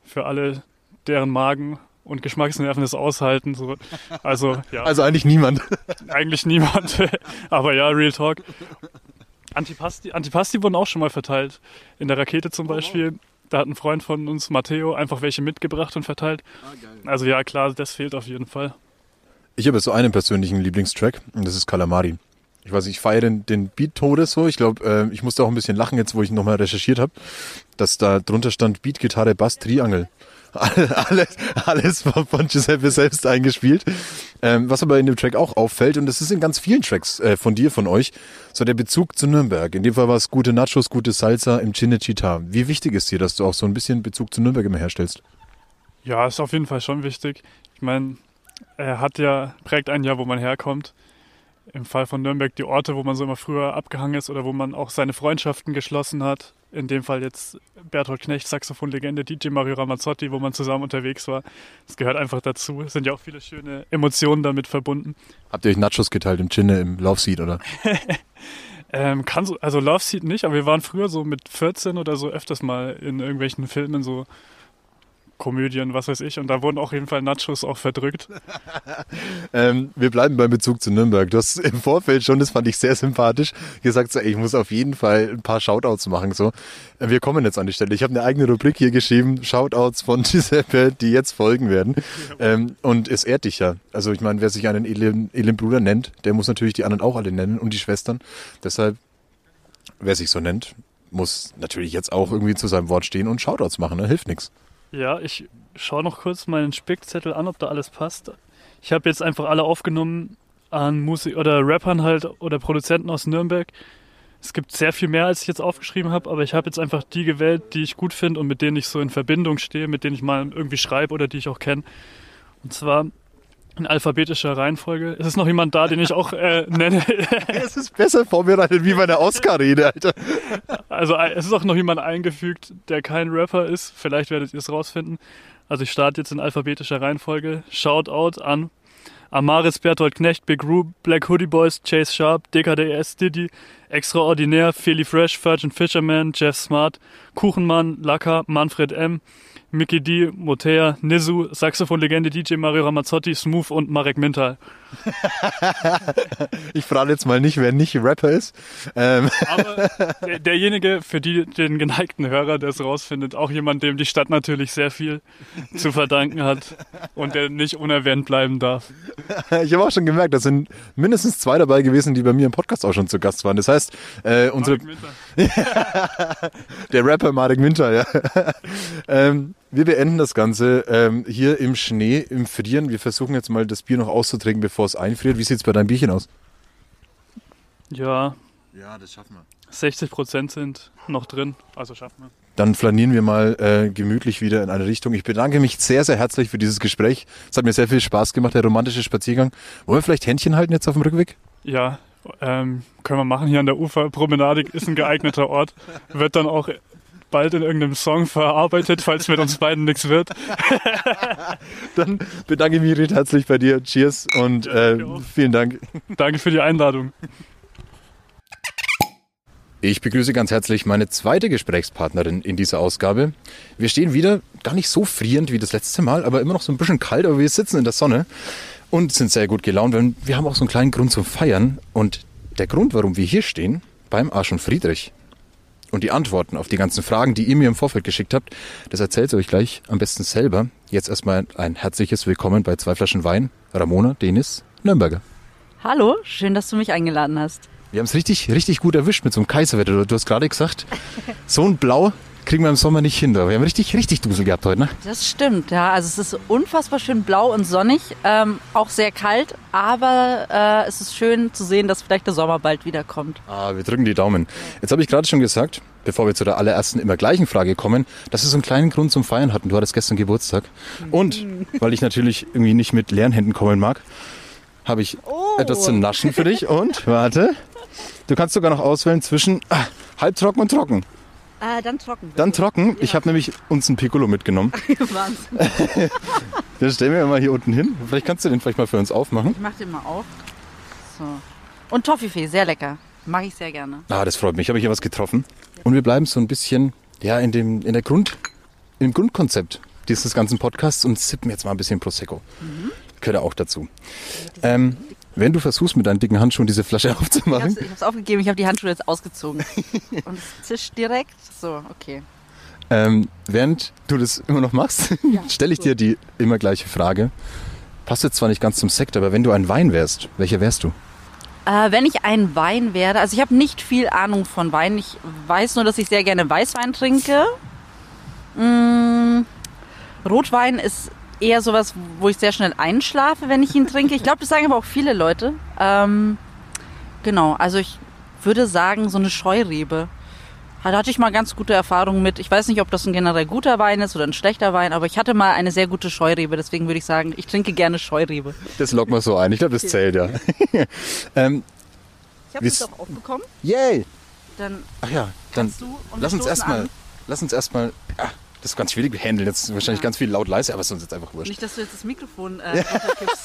Speaker 6: Für alle, deren Magen und Geschmacksnerven es aushalten. So. Also, ja. *laughs*
Speaker 5: Also eigentlich niemand. *laughs*
Speaker 6: Eigentlich niemand. *laughs* Aber ja, Real Talk. Antipasti, Antipasti wurden auch schon mal verteilt. In der Rakete zum Beispiel. Da hat ein Freund von uns, Matteo, einfach welche mitgebracht und verteilt. Also ja, klar, das fehlt auf jeden Fall.
Speaker 5: Ich habe so einen persönlichen Lieblingstrack und das ist Calamari. Ich weiß, nicht, ich feiere den, den Beat Todes so. Ich glaube, äh, ich musste auch ein bisschen lachen jetzt, wo ich nochmal recherchiert habe, dass da drunter stand Beat, Gitarre, Bass, Triangel. Alles, alles von von Giuseppe selbst eingespielt. Ähm, was aber in dem Track auch auffällt, und das ist in ganz vielen Tracks äh, von dir, von euch, so der Bezug zu Nürnberg. In dem Fall war es gute Nachos, gute Salsa im Cinecittà. Wie wichtig ist dir, dass du auch so ein bisschen Bezug zu Nürnberg immer herstellst?
Speaker 6: Ja, ist auf jeden Fall schon wichtig. Ich meine, er hat ja, prägt ein Jahr, wo man herkommt. Im Fall von Nürnberg die Orte, wo man so immer früher abgehangen ist oder wo man auch seine Freundschaften geschlossen hat. In dem Fall jetzt Bertolt Knecht, Saxophonlegende, DJ Mario Ramazzotti, wo man zusammen unterwegs war. Das gehört einfach dazu. Es sind ja auch viele schöne Emotionen damit verbunden.
Speaker 5: Habt ihr euch Nachos geteilt im Chinne, im Love Seat, oder? *laughs*
Speaker 6: Ähm, kann so, also Love Seat nicht, aber wir waren früher so mit 14 oder so öfters mal in irgendwelchen Filmen, so Komödien, was weiß ich, und da wurden auf jeden Fall Nachos auch verdrückt. *laughs*
Speaker 5: Ähm, wir bleiben beim Bezug zu Nürnberg. Du hast im Vorfeld schon, das fand ich sehr sympathisch, gesagt, so, ey, ich muss auf jeden Fall ein paar Shoutouts machen. So, Äh, wir kommen jetzt an die Stelle. Ich habe eine eigene Rubrik hier geschrieben, Shoutouts von *laughs* Giuseppe, die jetzt folgen werden. Ähm, und es ehrt dich ja. Also ich meine, wer sich einen edlen Bruder nennt, der muss natürlich die anderen auch alle nennen und die Schwestern. Deshalb, wer sich so nennt, muss natürlich jetzt auch irgendwie zu seinem Wort stehen und Shoutouts machen. Ne? Hilft nichts.
Speaker 6: Ja, ich schaue noch kurz meinen Spickzettel an, ob da alles passt. Ich habe jetzt einfach alle aufgenommen an Musik oder Rappern halt oder Produzenten aus Nürnberg. Es gibt sehr viel mehr, als ich jetzt aufgeschrieben habe, aber ich habe jetzt einfach die gewählt, die ich gut finde und mit denen ich so in Verbindung stehe, mit denen ich mal irgendwie schreibe oder die ich auch kenne. Und zwar in alphabetischer Reihenfolge. Ist es noch jemand da, den ich auch äh, nenne? *laughs*
Speaker 5: Es ist besser vorbereitet wie bei einer Oscar-Rede, Alter.
Speaker 6: Also äh, es ist auch noch jemand eingefügt, der kein Rapper ist. Vielleicht werdet ihr es rausfinden. Also ich starte jetzt in alphabetischer Reihenfolge. Shoutout an Amaris, Bertolt Knecht, Big Roo, Black Hoodie Boys, Chase Sharp, DKDS, Diddy, Extraordinär, Philly Fresh, Virgin Fisherman, Jeff Smart, Kuchenmann, Laka, Manfred M., Mickey D, Motea, Nizu, Saxophon-Legende DJ Mario Ramazzotti, Smooth und Marek Mintal. *laughs*
Speaker 5: Ich frage jetzt mal nicht, wer nicht Rapper ist. Ähm,
Speaker 6: Aber der, derjenige, für die, den geneigten Hörer, der es rausfindet, auch jemand, dem die Stadt natürlich sehr viel zu verdanken hat und der nicht unerwähnt bleiben darf. *laughs*
Speaker 5: ich habe auch schon gemerkt, da sind mindestens zwei dabei gewesen, die bei mir im Podcast auch schon zu Gast waren. Das heißt, äh, unsere,
Speaker 6: Marek Mintal. *laughs*
Speaker 5: der Rapper Marek Winter, ja. ähm, wir beenden das Ganze ähm, hier im Schnee, im Frieren. Wir versuchen jetzt mal das Bier noch auszutrinken, bevor es einfriert. Wie sieht's bei deinem Bierchen aus?
Speaker 6: Ja,
Speaker 5: Ja, das schaffen wir.
Speaker 6: 60 Prozent sind noch drin, also schaffen wir.
Speaker 5: Dann flanieren wir mal äh, gemütlich wieder in eine Richtung. Ich bedanke mich sehr, sehr herzlich für dieses Gespräch. Es hat mir sehr viel Spaß gemacht, der romantische Spaziergang. Wollen wir vielleicht Händchen halten jetzt auf dem Rückweg?
Speaker 6: Ja, ähm, können wir machen. Hier an der Uferpromenade ist ein geeigneter Ort. Wird dann auch bald in irgendeinem Song verarbeitet, falls mit uns beiden nichts wird. *laughs*
Speaker 5: Dann bedanke ich mich recht herzlich bei dir. Cheers und äh,
Speaker 6: danke auch.
Speaker 5: vielen Dank.
Speaker 6: Danke für die Einladung.
Speaker 5: Ich begrüße ganz herzlich meine zweite Gesprächspartnerin in dieser Ausgabe. Wir stehen wieder gar nicht so frierend wie das letzte Mal, aber immer noch so ein bisschen kalt, aber wir sitzen in der Sonne und sind sehr gut gelaunt, weil wir haben auch so einen kleinen Grund zum Feiern. Und der Grund, warum wir hier stehen, beim Arsch und Friedrich und die Antworten auf die ganzen Fragen, die ihr mir im Vorfeld geschickt habt, das erzählt ihr euch gleich am besten selber. Jetzt erstmal ein herzliches Willkommen bei zwei Flaschen Wein. Ramona, Denis, Nürnberger.
Speaker 7: Hallo, schön, dass du mich eingeladen hast.
Speaker 5: Wir haben es richtig, richtig gut erwischt mit so einem Kaiserwetter. Du, du hast gerade gesagt, so ein Blau kriegen wir im Sommer nicht hin. Wir haben richtig, richtig Dusel gehabt heute, ne?
Speaker 7: Das stimmt, ja. Also es ist unfassbar schön blau und sonnig, ähm, auch sehr kalt, aber äh, es ist schön zu sehen, dass vielleicht der Sommer bald wiederkommt.
Speaker 5: Ah, wir drücken die Daumen. Jetzt habe ich gerade schon gesagt, bevor wir zu der allerersten immer gleichen Frage kommen, dass wir so einen kleinen Grund zum Feiern hatten. Du hattest gestern Geburtstag. Und weil ich natürlich irgendwie nicht mit leeren Händen kommen mag, habe ich etwas zum Naschen für dich. Und, warte, du kannst sogar noch auswählen zwischen ah, halbtrocken und trocken.
Speaker 7: Äh, dann trocken.
Speaker 5: Dann trocken. Ich habe nämlich uns ein Piccolo mitgenommen.
Speaker 7: Wahnsinn. *laughs*
Speaker 5: Den stellen wir mal hier unten hin. Vielleicht kannst du den vielleicht mal für uns aufmachen.
Speaker 7: Ich mach den mal auf. So. Und Toffifee, sehr lecker. Mag ich sehr gerne.
Speaker 5: Ah, das freut mich. Ich habe hier was getroffen. Und wir bleiben so ein bisschen ja, in, dem, in der Grund, im Grundkonzept dieses ganzen Podcasts und sippen jetzt mal ein bisschen Prosecco. Gehört ja auch dazu. Ähm, wenn du versuchst, mit deinen dicken Handschuhen diese Flasche *laughs* aufzumachen,
Speaker 7: ich hab's aufgegeben, ich habe die Handschuhe jetzt ausgezogen. *laughs* Und es zischt direkt. So, okay.
Speaker 5: ähm, während du das immer noch machst, *laughs* stelle ich dir die immer gleiche Frage. Passt jetzt zwar nicht ganz zum Sekt, aber wenn du ein Wein wärst, welcher wärst du?
Speaker 7: Äh, wenn ich ein Wein werde, also ich habe nicht viel Ahnung von Wein. Ich weiß nur, dass ich sehr gerne Weißwein trinke. Mm, Rotwein ist eher sowas, wo ich sehr schnell einschlafe, wenn ich ihn trinke. Ich glaube, das sagen aber auch viele Leute. Ähm, genau, also ich würde sagen, so eine Scheurebe. Da hatte ich mal ganz gute Erfahrungen mit. Ich weiß nicht, ob das ein generell guter Wein ist oder ein schlechter Wein, aber ich hatte mal eine sehr gute Scheurebe. Deswegen würde ich sagen, ich trinke gerne Scheurebe.
Speaker 5: Das locken wir so ein. Ich glaube, das zählt ja. *laughs* ähm,
Speaker 7: Ich habe es auch aufbekommen.
Speaker 5: yay!
Speaker 7: Dann
Speaker 5: Ach ja, dann lass uns erstmal, lass uns erstmal, ah, das ist ganz schwierig, handeln jetzt wahrscheinlich
Speaker 7: Ja.
Speaker 5: ganz viel laut leise, aber es ist uns jetzt einfach wurscht.
Speaker 7: Nicht, dass du jetzt das Mikrofon äh, *laughs*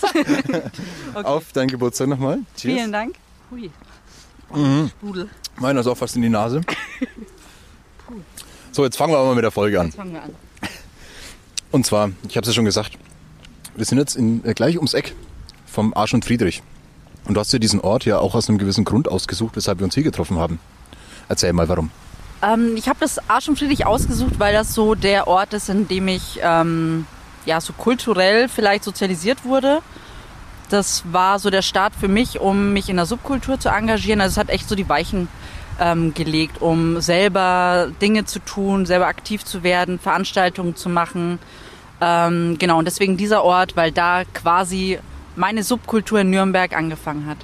Speaker 7: *laughs* okay.
Speaker 5: Auf deinen Geburtstag nochmal. Cheers.
Speaker 7: Vielen Dank. Hui.
Speaker 5: Mhm.
Speaker 7: Sprudel.
Speaker 5: Meiner ist auch fast in die Nase. *laughs* So, jetzt fangen wir aber mal mit der Folge an.
Speaker 7: Jetzt fangen wir an.
Speaker 5: Und zwar, ich habe es ja schon gesagt, wir sind jetzt in, äh, gleich ums Eck vom Arsch und Friedrich. Und du hast dir diesen Ort ja auch aus einem gewissen Grund ausgesucht, weshalb wir uns hier getroffen haben. Erzähl mal, warum.
Speaker 7: Ähm, ich habe das Arsch und Friedrich ausgesucht, weil das so der Ort ist, in dem ich ähm, ja so kulturell vielleicht sozialisiert wurde. Das war so der Start für mich, um mich in der Subkultur zu engagieren. Also es hat echt so die Weichen ähm, gelegt, um selber Dinge zu tun, selber aktiv zu werden, Veranstaltungen zu machen. Ähm, genau, und deswegen dieser Ort, weil da quasi meine Subkultur in Nürnberg angefangen hat.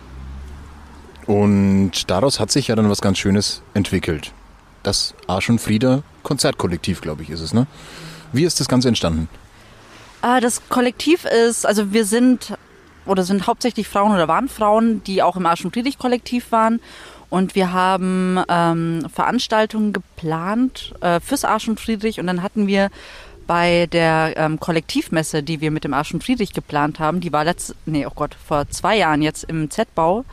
Speaker 5: Und daraus hat sich ja dann was ganz Schönes entwickelt. Das Arsch und Frieder Konzertkollektiv, glaube ich, ist es, ne? Wie ist das Ganze entstanden?
Speaker 7: Äh, das Kollektiv ist, also wir sind oder sind hauptsächlich Frauen oder waren Frauen, die auch im Arsch und Friedrich Kollektiv waren. Und wir haben ähm, Veranstaltungen geplant äh, fürs Arsch und Friedrich und dann hatten wir bei der ähm, Kollektivmesse, die wir mit dem Arsch und Friedrich geplant haben. Die war letzt, nee, oh Gott, vor zwei Jahren jetzt im Z-Bau,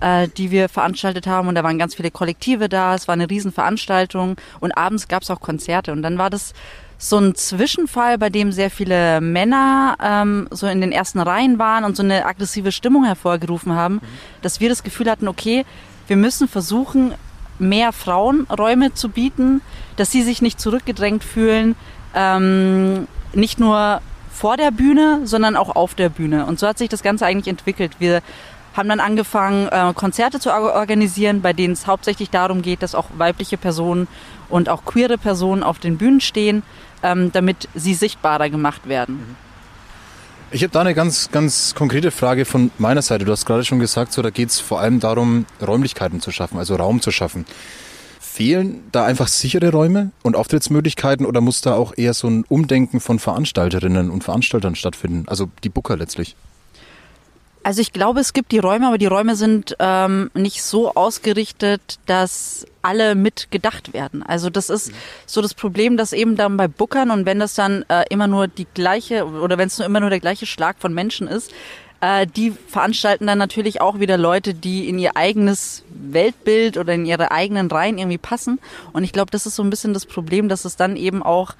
Speaker 7: äh, die wir veranstaltet haben. Und da waren ganz viele Kollektive da. Es war eine Riesenveranstaltung. Und abends gab es auch Konzerte. Und dann war das so ein Zwischenfall, bei dem sehr viele Männer ähm, so in den ersten Reihen waren und so eine aggressive Stimmung hervorgerufen haben, dass wir das Gefühl hatten, okay, wir müssen versuchen, mehr Frauen Räume zu bieten, dass sie sich nicht zurückgedrängt fühlen, ähm, nicht nur vor der Bühne, sondern auch auf der Bühne. Und so hat sich das Ganze eigentlich entwickelt. Wir haben dann angefangen, äh, Konzerte zu or- organisieren, bei denen es hauptsächlich darum geht, dass auch weibliche Personen und auch queere Personen auf den Bühnen stehen, ähm, damit sie sichtbarer gemacht werden.
Speaker 5: Ich habe da eine ganz, ganz konkrete Frage von meiner Seite. Du hast gerade schon gesagt, so, da geht es vor allem darum, Räumlichkeiten zu schaffen, also Raum zu schaffen. Fehlen da einfach sichere Räume und Auftrittsmöglichkeiten oder muss da auch eher so ein Umdenken von Veranstalterinnen und Veranstaltern stattfinden? Also die Booker letztlich.
Speaker 7: Also ich glaube, es gibt die Räume, aber die Räume sind ähm, nicht so ausgerichtet, dass alle mit gedacht werden. Also das ist so das Problem, dass eben dann bei Bookern und wenn das dann äh, immer nur die gleiche oder wenn es nur immer nur der gleiche Schlag von Menschen ist, äh, die veranstalten dann natürlich auch wieder Leute, die in ihr eigenes Weltbild oder in ihre eigenen Reihen irgendwie passen. Und ich glaube, das ist so ein bisschen das Problem, dass es dann eben auch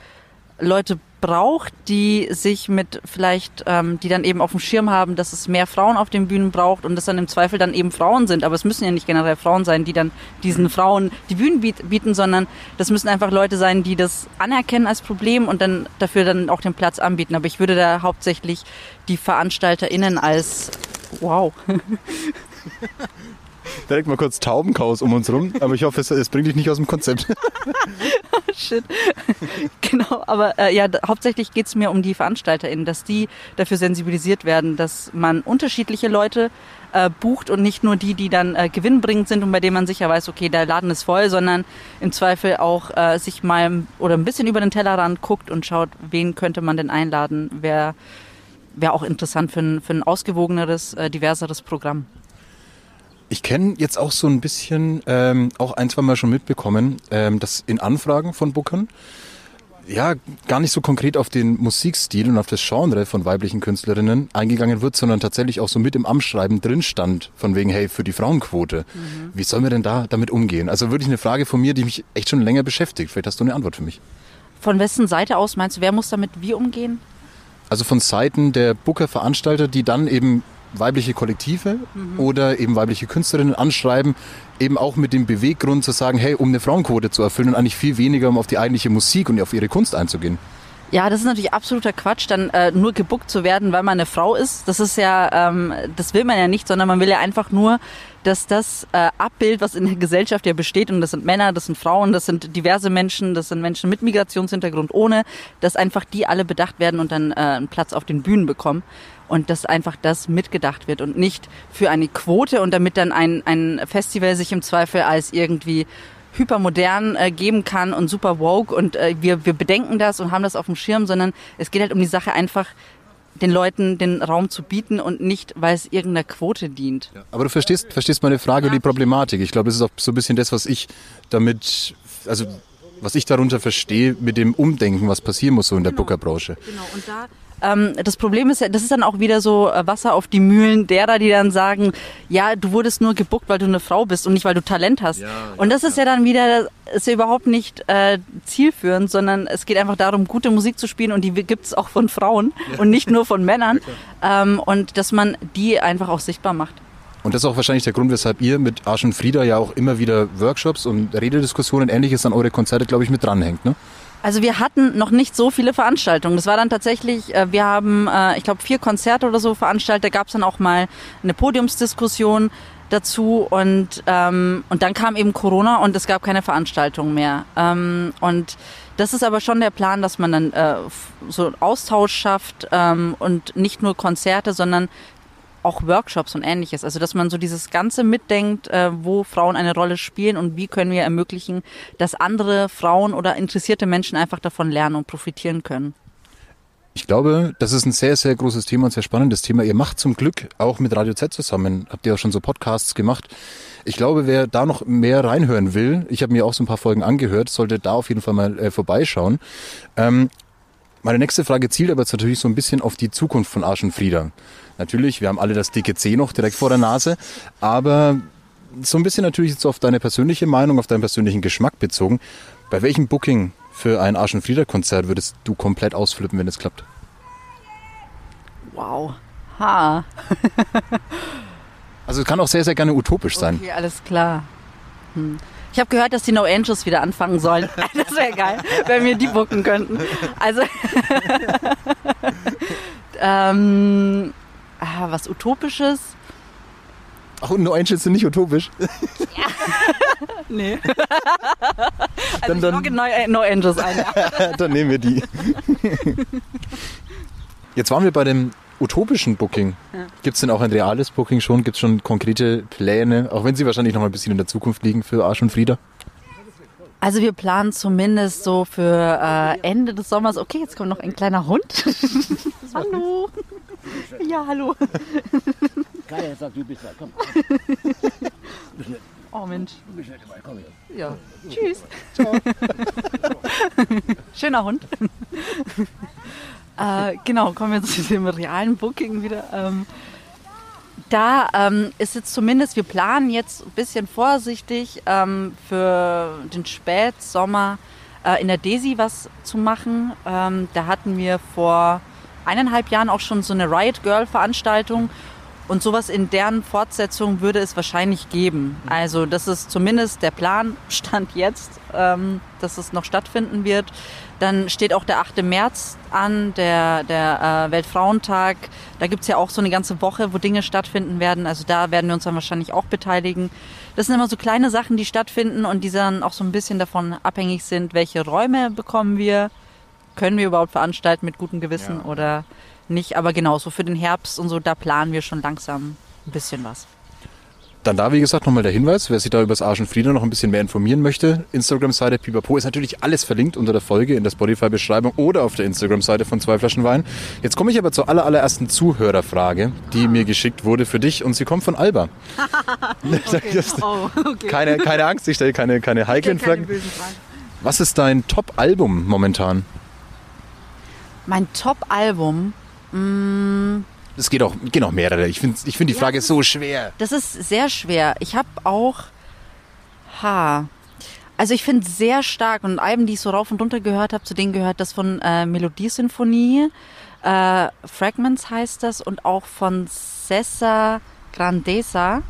Speaker 7: Leute braucht, die sich mit vielleicht, ähm, die dann eben auf dem Schirm haben, dass es mehr Frauen auf den Bühnen braucht und das dann im Zweifel dann eben Frauen sind. Aber es müssen ja nicht generell Frauen sein, die dann diesen Frauen die Bühnen biet bieten, sondern das müssen einfach Leute sein, die das anerkennen als Problem und dann dafür dann auch den Platz anbieten. Aber ich würde da hauptsächlich die VeranstalterInnen als Wow. *laughs*
Speaker 5: Direkt mal kurz Taubenchaos um uns rum, aber ich hoffe, es, es bringt dich nicht aus dem Konzept. *laughs*
Speaker 7: Shit. *laughs* genau, aber äh, ja, hauptsächlich geht's mir um die VeranstalterInnen, dass die dafür sensibilisiert werden, dass man unterschiedliche Leute äh, bucht und nicht nur die, die dann äh, gewinnbringend sind und bei denen man sicher weiß, okay, der Laden ist voll, sondern im Zweifel auch äh, sich mal oder ein bisschen über den Tellerrand guckt und schaut, wen könnte man denn einladen, wer wäre auch interessant für ein, für ein ausgewogeneres, äh, diverseres Programm.
Speaker 5: Ich kenne jetzt auch so ein bisschen, ähm, auch ein, zwei Mal schon mitbekommen, ähm, dass in Anfragen von Bookern ja gar nicht so konkret auf den Musikstil und auf das Genre von weiblichen Künstlerinnen eingegangen wird, sondern tatsächlich auch so mit im Amtsschreiben drin stand, von wegen, hey, für die Frauenquote. Wie sollen wir denn da damit umgehen? Also wirklich eine Frage von mir, die mich echt schon länger beschäftigt. Vielleicht hast du eine Antwort für mich.
Speaker 7: Von wessen Seite aus meinst du, wer muss damit wie umgehen?
Speaker 5: Also von Seiten der Booker-Veranstalter, die dann eben weibliche Kollektive oder eben weibliche Künstlerinnen anschreiben, eben auch mit dem Beweggrund zu sagen, hey, um eine Frauenquote zu erfüllen und eigentlich viel weniger, um auf die eigentliche Musik und auf ihre Kunst einzugehen.
Speaker 7: Ja, das ist natürlich absoluter Quatsch, dann äh, nur gebuckt zu werden, weil man eine Frau ist. Das ist ja, ähm, das will man ja nicht, sondern man will ja einfach nur, dass das äh, Abbild, was in der Gesellschaft ja besteht, und das sind Männer, das sind Frauen, das sind diverse Menschen, das sind Menschen mit Migrationshintergrund ohne, dass einfach die alle bedacht werden und dann äh, einen Platz auf den Bühnen bekommen. Und dass einfach das mitgedacht wird und nicht für eine Quote und damit dann ein, ein Festival sich im Zweifel als irgendwie hypermodern äh, geben kann und super woke und äh, wir, wir bedenken das und haben das auf dem Schirm, sondern es geht halt um die Sache einfach, den Leuten den Raum zu bieten und nicht, weil es irgendeiner Quote dient.
Speaker 5: Aber du verstehst, verstehst meine Frage und die Problematik. Ich glaube, das ist auch so ein bisschen das, was ich damit, also was ich darunter verstehe mit dem Umdenken, was passieren muss so in der Bookerbranche.
Speaker 7: Genau, und da ähm, das Problem ist ja, das ist dann auch wieder so äh, Wasser auf die Mühlen derer, die dann sagen, ja, du wurdest nur gebuckt, weil du eine Frau bist und nicht, weil du Talent hast. und das ist ja dann wieder, ist ja überhaupt nicht äh, zielführend, sondern es geht einfach darum, gute Musik zu spielen und die gibt's auch von Frauen und nicht nur von Männern. *laughs* ähm, und dass man die einfach auch sichtbar macht.
Speaker 5: Und das ist auch wahrscheinlich der Grund, weshalb ihr mit Arsch und Frieda ja auch immer wieder Workshops und Redediskussionen ähnliches an eure Konzerte, glaube ich, mit dranhängt, ne?
Speaker 7: Also wir hatten noch nicht so viele Veranstaltungen. Das war dann tatsächlich, äh, wir haben, äh, ich glaube, vier Konzerte oder so veranstaltet. Da gab es dann auch mal eine Podiumsdiskussion dazu und, ähm, und dann kam eben Corona und es gab keine Veranstaltung mehr. Ähm, und das ist aber schon der Plan, dass man dann äh, so Austausch schafft ähm, und nicht nur Konzerte, sondern auch Workshops und ähnliches. Also dass man so dieses Ganze mitdenkt, äh, wo Frauen eine Rolle spielen und wie können wir ermöglichen, dass andere Frauen oder interessierte Menschen einfach davon lernen und profitieren können.
Speaker 5: Ich glaube, das ist ein sehr, sehr großes Thema und sehr spannendes Thema. Ihr macht zum Glück auch mit Radio Z zusammen, habt ihr auch schon so Podcasts gemacht. Ich glaube, wer da noch mehr reinhören will, ich habe mir auch so ein paar Folgen angehört, sollte da auf jeden Fall mal äh, vorbeischauen. Ähm, Meine nächste Frage zielt aber jetzt natürlich so ein bisschen auf die Zukunft von Frieda. Natürlich, wir haben alle das dicke C noch direkt vor der Nase, aber so ein bisschen natürlich jetzt auf deine persönliche Meinung, auf deinen persönlichen Geschmack bezogen. Bei welchem Booking für ein Arsch und Frieda Konzert würdest du komplett ausflippen, wenn es klappt?
Speaker 7: Wow. Ha. *laughs*
Speaker 5: Also es kann auch sehr, sehr gerne utopisch sein.
Speaker 7: Okay, alles klar. Hm. Ich habe gehört, dass die No Angels wieder anfangen sollen. *laughs* *laughs* Das wäre geil, wenn wir die bucken könnten. Also, ähm, ah, was Utopisches?
Speaker 5: Ach, und No Angels sind nicht utopisch. *laughs*
Speaker 7: Nee. *laughs*
Speaker 5: Dann-
Speaker 7: Also ich
Speaker 5: dann-
Speaker 7: logge no, äh, no Angels ein. Ja. *laughs*
Speaker 5: Dann nehmen wir die. Jetzt waren wir bei dem utopischen Booking. Gibt es denn auch ein reales Booking schon? Gibt es schon konkrete Pläne, auch wenn sie wahrscheinlich noch mal ein bisschen in der Zukunft liegen für Arsch und Frieda?
Speaker 7: Also wir planen zumindest so für äh, Ende des Sommers. Okay, jetzt kommt noch ein kleiner Hund. hallo. Ja, hallo.
Speaker 8: Kaya sagt, du bist da. Komm,
Speaker 7: Oh Mensch.
Speaker 8: du bist nicht dabei. Komm her.
Speaker 7: Ja. Tschüss. Schöner Hund. äh, genau, kommen wir zu dem realen Booking wieder. Ähm, da ähm, ist jetzt zumindest, wir planen jetzt ein bisschen vorsichtig ähm, für den Spätsommer äh, in der Desi was zu machen. Ähm, da hatten wir vor eineinhalb Jahren auch schon so eine Riot Girl Veranstaltung. Und sowas in deren Fortsetzung würde es wahrscheinlich geben. Also das ist zumindest der Plan, *laughs* Stand jetzt, ähm, dass es noch stattfinden wird. Dann steht auch der 8. März an, der, der äh, Weltfrauentag. Da gibt's ja auch so eine ganze Woche, wo Dinge stattfinden werden. Also da werden wir uns dann wahrscheinlich auch beteiligen. Das sind immer so kleine Sachen, die stattfinden und die dann auch so ein bisschen davon abhängig sind, welche Räume bekommen wir, können wir überhaupt veranstalten mit gutem Gewissen oder nicht. Aber genauso für den Herbst und so, da planen wir schon langsam ein bisschen was.
Speaker 5: Dann da, wie gesagt, nochmal der Hinweis, wer sich da über das Arsch und Frieda noch ein bisschen mehr informieren möchte. Instagram-Seite Pipapo ist natürlich alles verlinkt unter der Folge in der Spotify-Beschreibung oder auf der Instagram-Seite von zwei Flaschen Wein. Jetzt komme ich aber zur aller, allerersten Zuhörerfrage, die mir geschickt wurde für dich und sie kommt von Alba. *laughs* *laughs* Das-
Speaker 7: Oh, okay.
Speaker 5: keine, keine Angst, ich stelle keine, keine heiklen Fragen. Was ist dein Top-Album momentan?
Speaker 7: Mein Top-Album, mm,
Speaker 5: Es geht auch, gehen auch mehrere. Ich finde ich find die Frage so schwer.
Speaker 7: das ist sehr schwer. Ich habe auch, ha, also ich finde sehr stark und Alben, die ich so rauf und runter gehört habe, zu denen gehört das von äh, Melodiesinfonie, äh, Fragments heißt das und auch von Cessa Grandeza.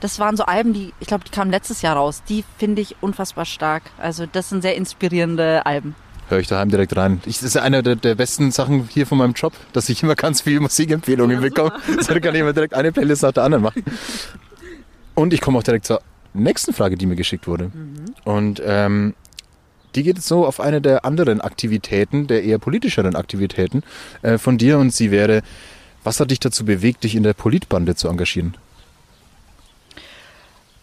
Speaker 7: Das waren so Alben, die, ich glaube, die kamen letztes Jahr raus. Die finde ich unfassbar stark. Also das sind sehr inspirierende Alben.
Speaker 5: Höre ich daheim direkt rein. Ich, das ist einer der, der besten Sachen hier von meinem Job, dass ich immer ganz viele Musikempfehlungen bekomme. *laughs* So kann ich immer direkt eine Playlist nach der anderen machen. Und ich komme auch direkt zur nächsten Frage, die mir geschickt wurde. Und ähm, die geht jetzt so auf eine der anderen Aktivitäten, der eher politischeren Aktivitäten äh, von dir. Und sie wäre, was hat dich dazu bewegt, dich in der Politbande zu engagieren?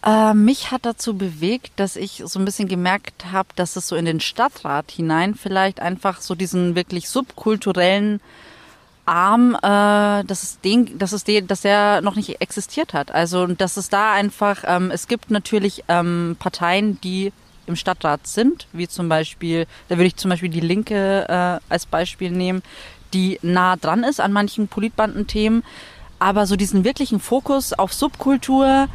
Speaker 7: Äh, mich hat dazu bewegt, dass ich so ein bisschen gemerkt habe, dass es so in den Stadtrat hinein vielleicht einfach so diesen wirklich subkulturellen Arm, äh, dass es den, dass es den, dass der noch nicht existiert hat. Also dass es da einfach, ähm, es gibt natürlich ähm, Parteien, die im Stadtrat sind, wie zum Beispiel, da würde ich zum Beispiel die Linke äh, als Beispiel nehmen, die nah dran ist an manchen Politbandenthemen, aber so diesen wirklichen Fokus auf Subkultur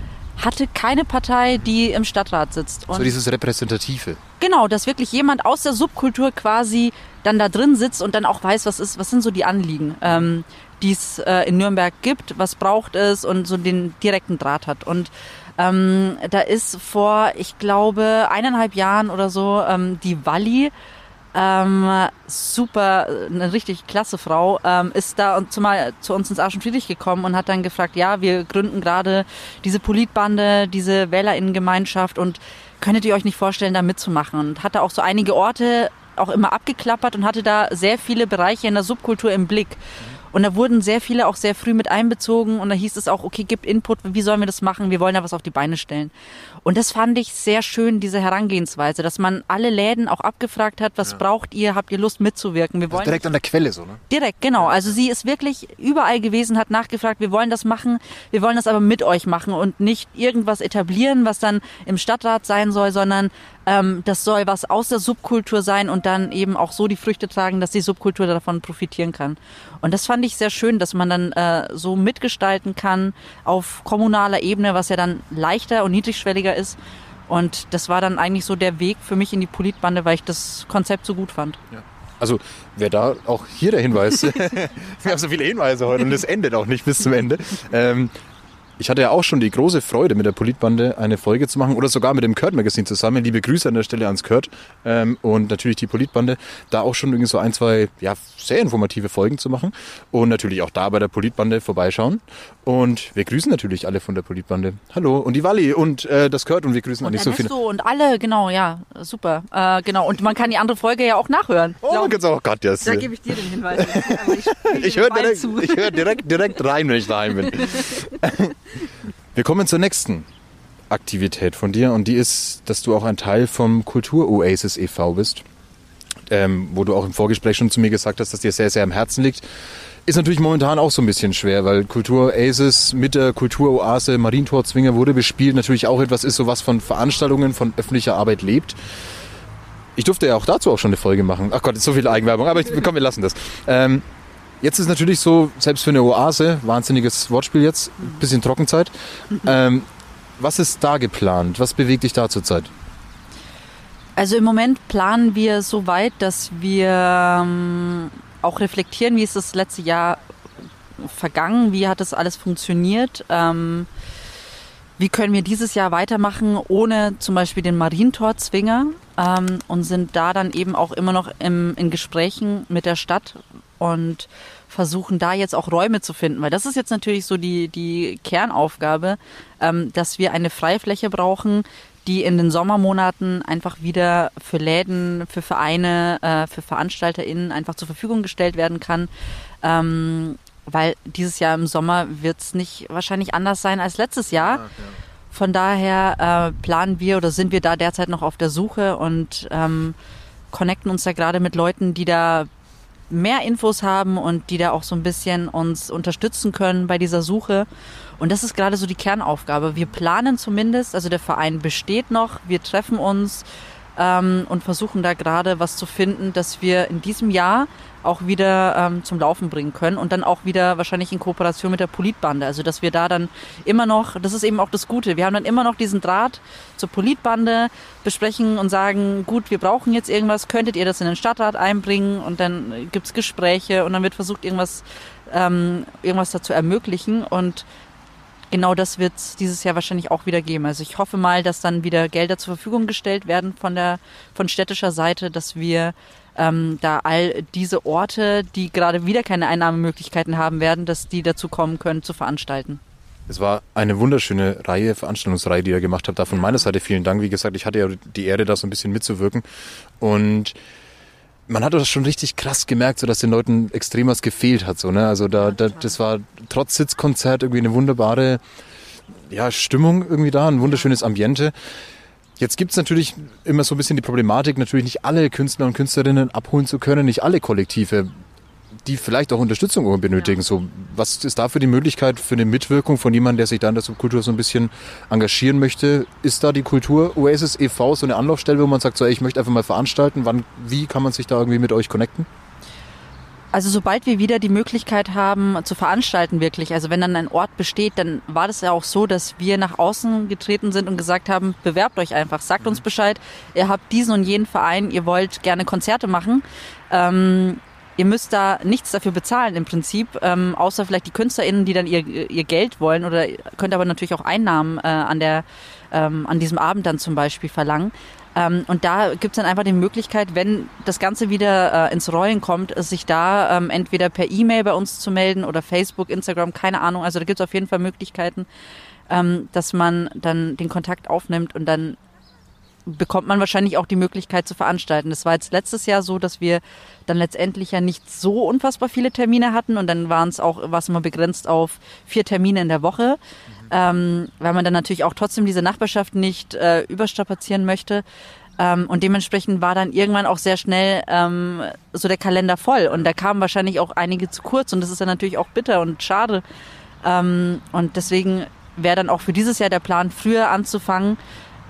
Speaker 7: hatte keine Partei, die im Stadtrat sitzt. Und
Speaker 5: So dieses Repräsentative.
Speaker 7: Genau, dass wirklich jemand aus der Subkultur quasi dann da drin sitzt und dann auch weiß, was ist, was sind so die Anliegen, ähm, die es äh, in Nürnberg gibt, was braucht es und so den direkten Draht hat. Und ähm, da ist vor, ich glaube, eineinhalb Jahren oder so ähm, die Walli, ähm, super, eine richtig klasse Frau, ähm, ist da und zumal zu uns ins Arsch und Friedrich gekommen und hat dann gefragt, ja, wir gründen gerade diese Politbande, diese Wählerinnengemeinschaft und könntet ihr euch nicht vorstellen, da mitzumachen? Und hatte auch so einige Orte auch immer abgeklappert und hatte da sehr viele Bereiche in der Subkultur im Blick. Und da wurden sehr viele auch sehr früh mit einbezogen und da hieß es auch, okay, gib Input, wie sollen wir das machen? Wir wollen da was auf die Beine stellen. Und das fand ich sehr schön, diese Herangehensweise, dass man alle Läden auch abgefragt hat, was braucht ihr, habt ihr Lust mitzuwirken? Wir wollen
Speaker 5: Direkt an der Quelle so, ne?
Speaker 7: Direkt, genau. Also sie ist wirklich überall gewesen, hat nachgefragt, wir wollen das machen, wir wollen das aber mit euch machen und nicht irgendwas etablieren, was dann im Stadtrat sein soll, sondern Ähm, das soll was aus der Subkultur sein und dann eben auch so die Früchte tragen, dass die Subkultur davon profitieren kann. Und das fand ich sehr schön, dass man dann äh, so mitgestalten kann auf kommunaler Ebene, was ja dann leichter und niedrigschwelliger ist. Und das war dann eigentlich so der Weg für mich in die Politbande, weil ich das Konzept so gut fand.
Speaker 5: Also wer da auch hier der Hinweis, *laughs* wir haben so viele Hinweise heute und es endet auch nicht bis zum Ende. Ähm, ich hatte ja auch schon die große Freude, mit der Politbande eine Folge zu machen oder sogar mit dem Kurt Magazine zusammen. Liebe Grüße an der Stelle ans Kurt ähm, und natürlich die Politbande, da auch schon irgendwie so ein, zwei ja, sehr informative Folgen zu machen und natürlich auch da bei der Politbande vorbeischauen. Und wir grüßen natürlich alle von der Politbande. Hallo und die Walli und äh, das Kurt und wir grüßen
Speaker 7: Und
Speaker 5: eigentlich so viele.
Speaker 7: Und alle, genau, ja, super. Äh, genau. Und man kann die andere Folge ja auch nachhören.
Speaker 5: Oh, man kann's auch Gott, yes.
Speaker 7: Da gebe ich dir den Hinweis. *laughs* Ich
Speaker 5: Ich höre direkt, ich hör direkt, direkt rein, wenn ich daheim bin. *laughs* Wir kommen zur nächsten Aktivität von dir und die ist, dass du auch ein Teil vom Kultur-Oasis e.V. bist, ähm, wo du auch im Vorgespräch schon zu mir gesagt hast, dass dir sehr, sehr am Herzen liegt. Ist natürlich momentan auch so ein bisschen schwer, weil Kultur-Oasis mit der Kulturoase Marientor-Zwinger wurde bespielt, natürlich auch etwas ist, so was von Veranstaltungen, von öffentlicher Arbeit lebt. Ich durfte ja auch dazu auch schon eine Folge machen. Ach Gott, ist so viel Eigenwerbung, aber ich, komm, wir lassen das. Ähm, jetzt ist natürlich so, selbst für eine Oase, wahnsinniges Wortspiel jetzt, bisschen Trockenzeit. Ähm, was ist da geplant? Was bewegt dich da zurzeit?
Speaker 7: Also im Moment planen wir so weit, dass wir ähm, auch reflektieren, wie ist das letzte Jahr vergangen, wie hat das alles funktioniert, ähm, wie können wir dieses Jahr weitermachen ohne zum Beispiel den Marientor-Zwinger ähm, und sind da dann eben auch immer noch im, in Gesprächen mit der Stadt und versuchen da jetzt auch Räume zu finden, weil das ist jetzt natürlich so die, die Kernaufgabe, ähm, dass wir eine Freifläche brauchen, die in den Sommermonaten einfach wieder für Läden, für Vereine, äh, für VeranstalterInnen einfach zur Verfügung gestellt werden kann. Ähm, weil dieses Jahr im Sommer wird es nicht wahrscheinlich anders sein als letztes Jahr. Von daher äh, planen wir oder sind wir da derzeit noch auf der Suche und ähm, connecten uns da gerade mit Leuten, die da mehr Infos haben und die da auch so ein bisschen uns unterstützen können bei dieser Suche. Und das ist gerade so die Kernaufgabe. Wir planen zumindest, also der Verein besteht noch, wir treffen uns ähm, und versuchen da gerade was zu finden, dass wir in diesem Jahr auch wieder ähm, zum Laufen bringen können und dann auch wieder wahrscheinlich in Kooperation mit der Politbande. Also dass wir da dann immer noch, das ist eben auch das Gute, wir haben dann immer noch diesen Draht zur Politbande, besprechen und sagen, gut, wir brauchen jetzt irgendwas, könntet ihr das in den Stadtrat einbringen und dann gibt's Gespräche und dann wird versucht, irgendwas, ähm, irgendwas dazu ermöglichen und genau das wird es dieses Jahr wahrscheinlich auch wieder geben. Also ich hoffe mal, dass dann wieder Gelder zur Verfügung gestellt werden von der von städtischer Seite, dass wir ähm, da all diese Orte, die gerade wieder keine Einnahmemöglichkeiten haben werden, dass die dazu kommen können zu veranstalten.
Speaker 5: Es war eine wunderschöne Reihe, Veranstaltungsreihe, die ihr gemacht habt. Da von meiner Seite vielen Dank. Wie gesagt, ich hatte ja die Ehre, da so ein bisschen mitzuwirken. Und man hat das schon richtig krass gemerkt, so dass den Leuten extrem was gefehlt hat. So, ne? Also da, da, das war trotz Sitzkonzert irgendwie eine wunderbare ja, Stimmung irgendwie da, ein wunderschönes Ambiente. Jetzt gibt's natürlich immer so ein bisschen die Problematik, natürlich nicht alle Künstler und Künstlerinnen abholen zu können, nicht alle Kollektive, die vielleicht auch Unterstützung benötigen. So, was ist da für die Möglichkeit für eine Mitwirkung von jemandem, der sich da in der Subkultur so ein bisschen engagieren möchte? Ist da die Kultur Oasis e.V. so eine Anlaufstelle, wo man sagt, so, ey, ich möchte einfach mal veranstalten? Wann, wie kann man sich da irgendwie mit euch connecten?
Speaker 7: Also sobald wir wieder die Möglichkeit haben zu veranstalten wirklich, also wenn dann ein Ort besteht, dann war das ja auch so, dass wir nach außen getreten sind und gesagt haben, bewerbt euch einfach, sagt uns Bescheid, ihr habt diesen und jenen Verein, ihr wollt gerne Konzerte machen. Ähm, ihr müsst da nichts dafür bezahlen im Prinzip, ähm, außer vielleicht die KünstlerInnen, die dann ihr, ihr Geld wollen oder könnt aber natürlich auch Einnahmen äh, an, der, ähm, an diesem Abend dann zum Beispiel verlangen. Ähm, und da gibt's dann einfach die Möglichkeit, wenn das Ganze wieder äh, ins Rollen kommt, sich da ähm, entweder per E-Mail bei uns zu melden oder Facebook, Instagram, keine Ahnung. Also da gibt's auf jeden Fall Möglichkeiten, ähm, dass man dann den Kontakt aufnimmt und dann bekommt man wahrscheinlich auch die Möglichkeit zu veranstalten. Das war jetzt letztes Jahr so, dass wir dann letztendlich ja nicht so unfassbar viele Termine hatten und dann waren es auch, war immer begrenzt auf vier Termine in der Woche, ähm, weil man dann natürlich auch trotzdem diese Nachbarschaft nicht äh, überstrapazieren möchte. Ähm, und dementsprechend war dann irgendwann auch sehr schnell ähm, so der Kalender voll und da kamen wahrscheinlich auch einige zu kurz und das ist dann natürlich auch bitter und schade. Ähm, und deswegen wäre dann auch für dieses Jahr der Plan, früher anzufangen,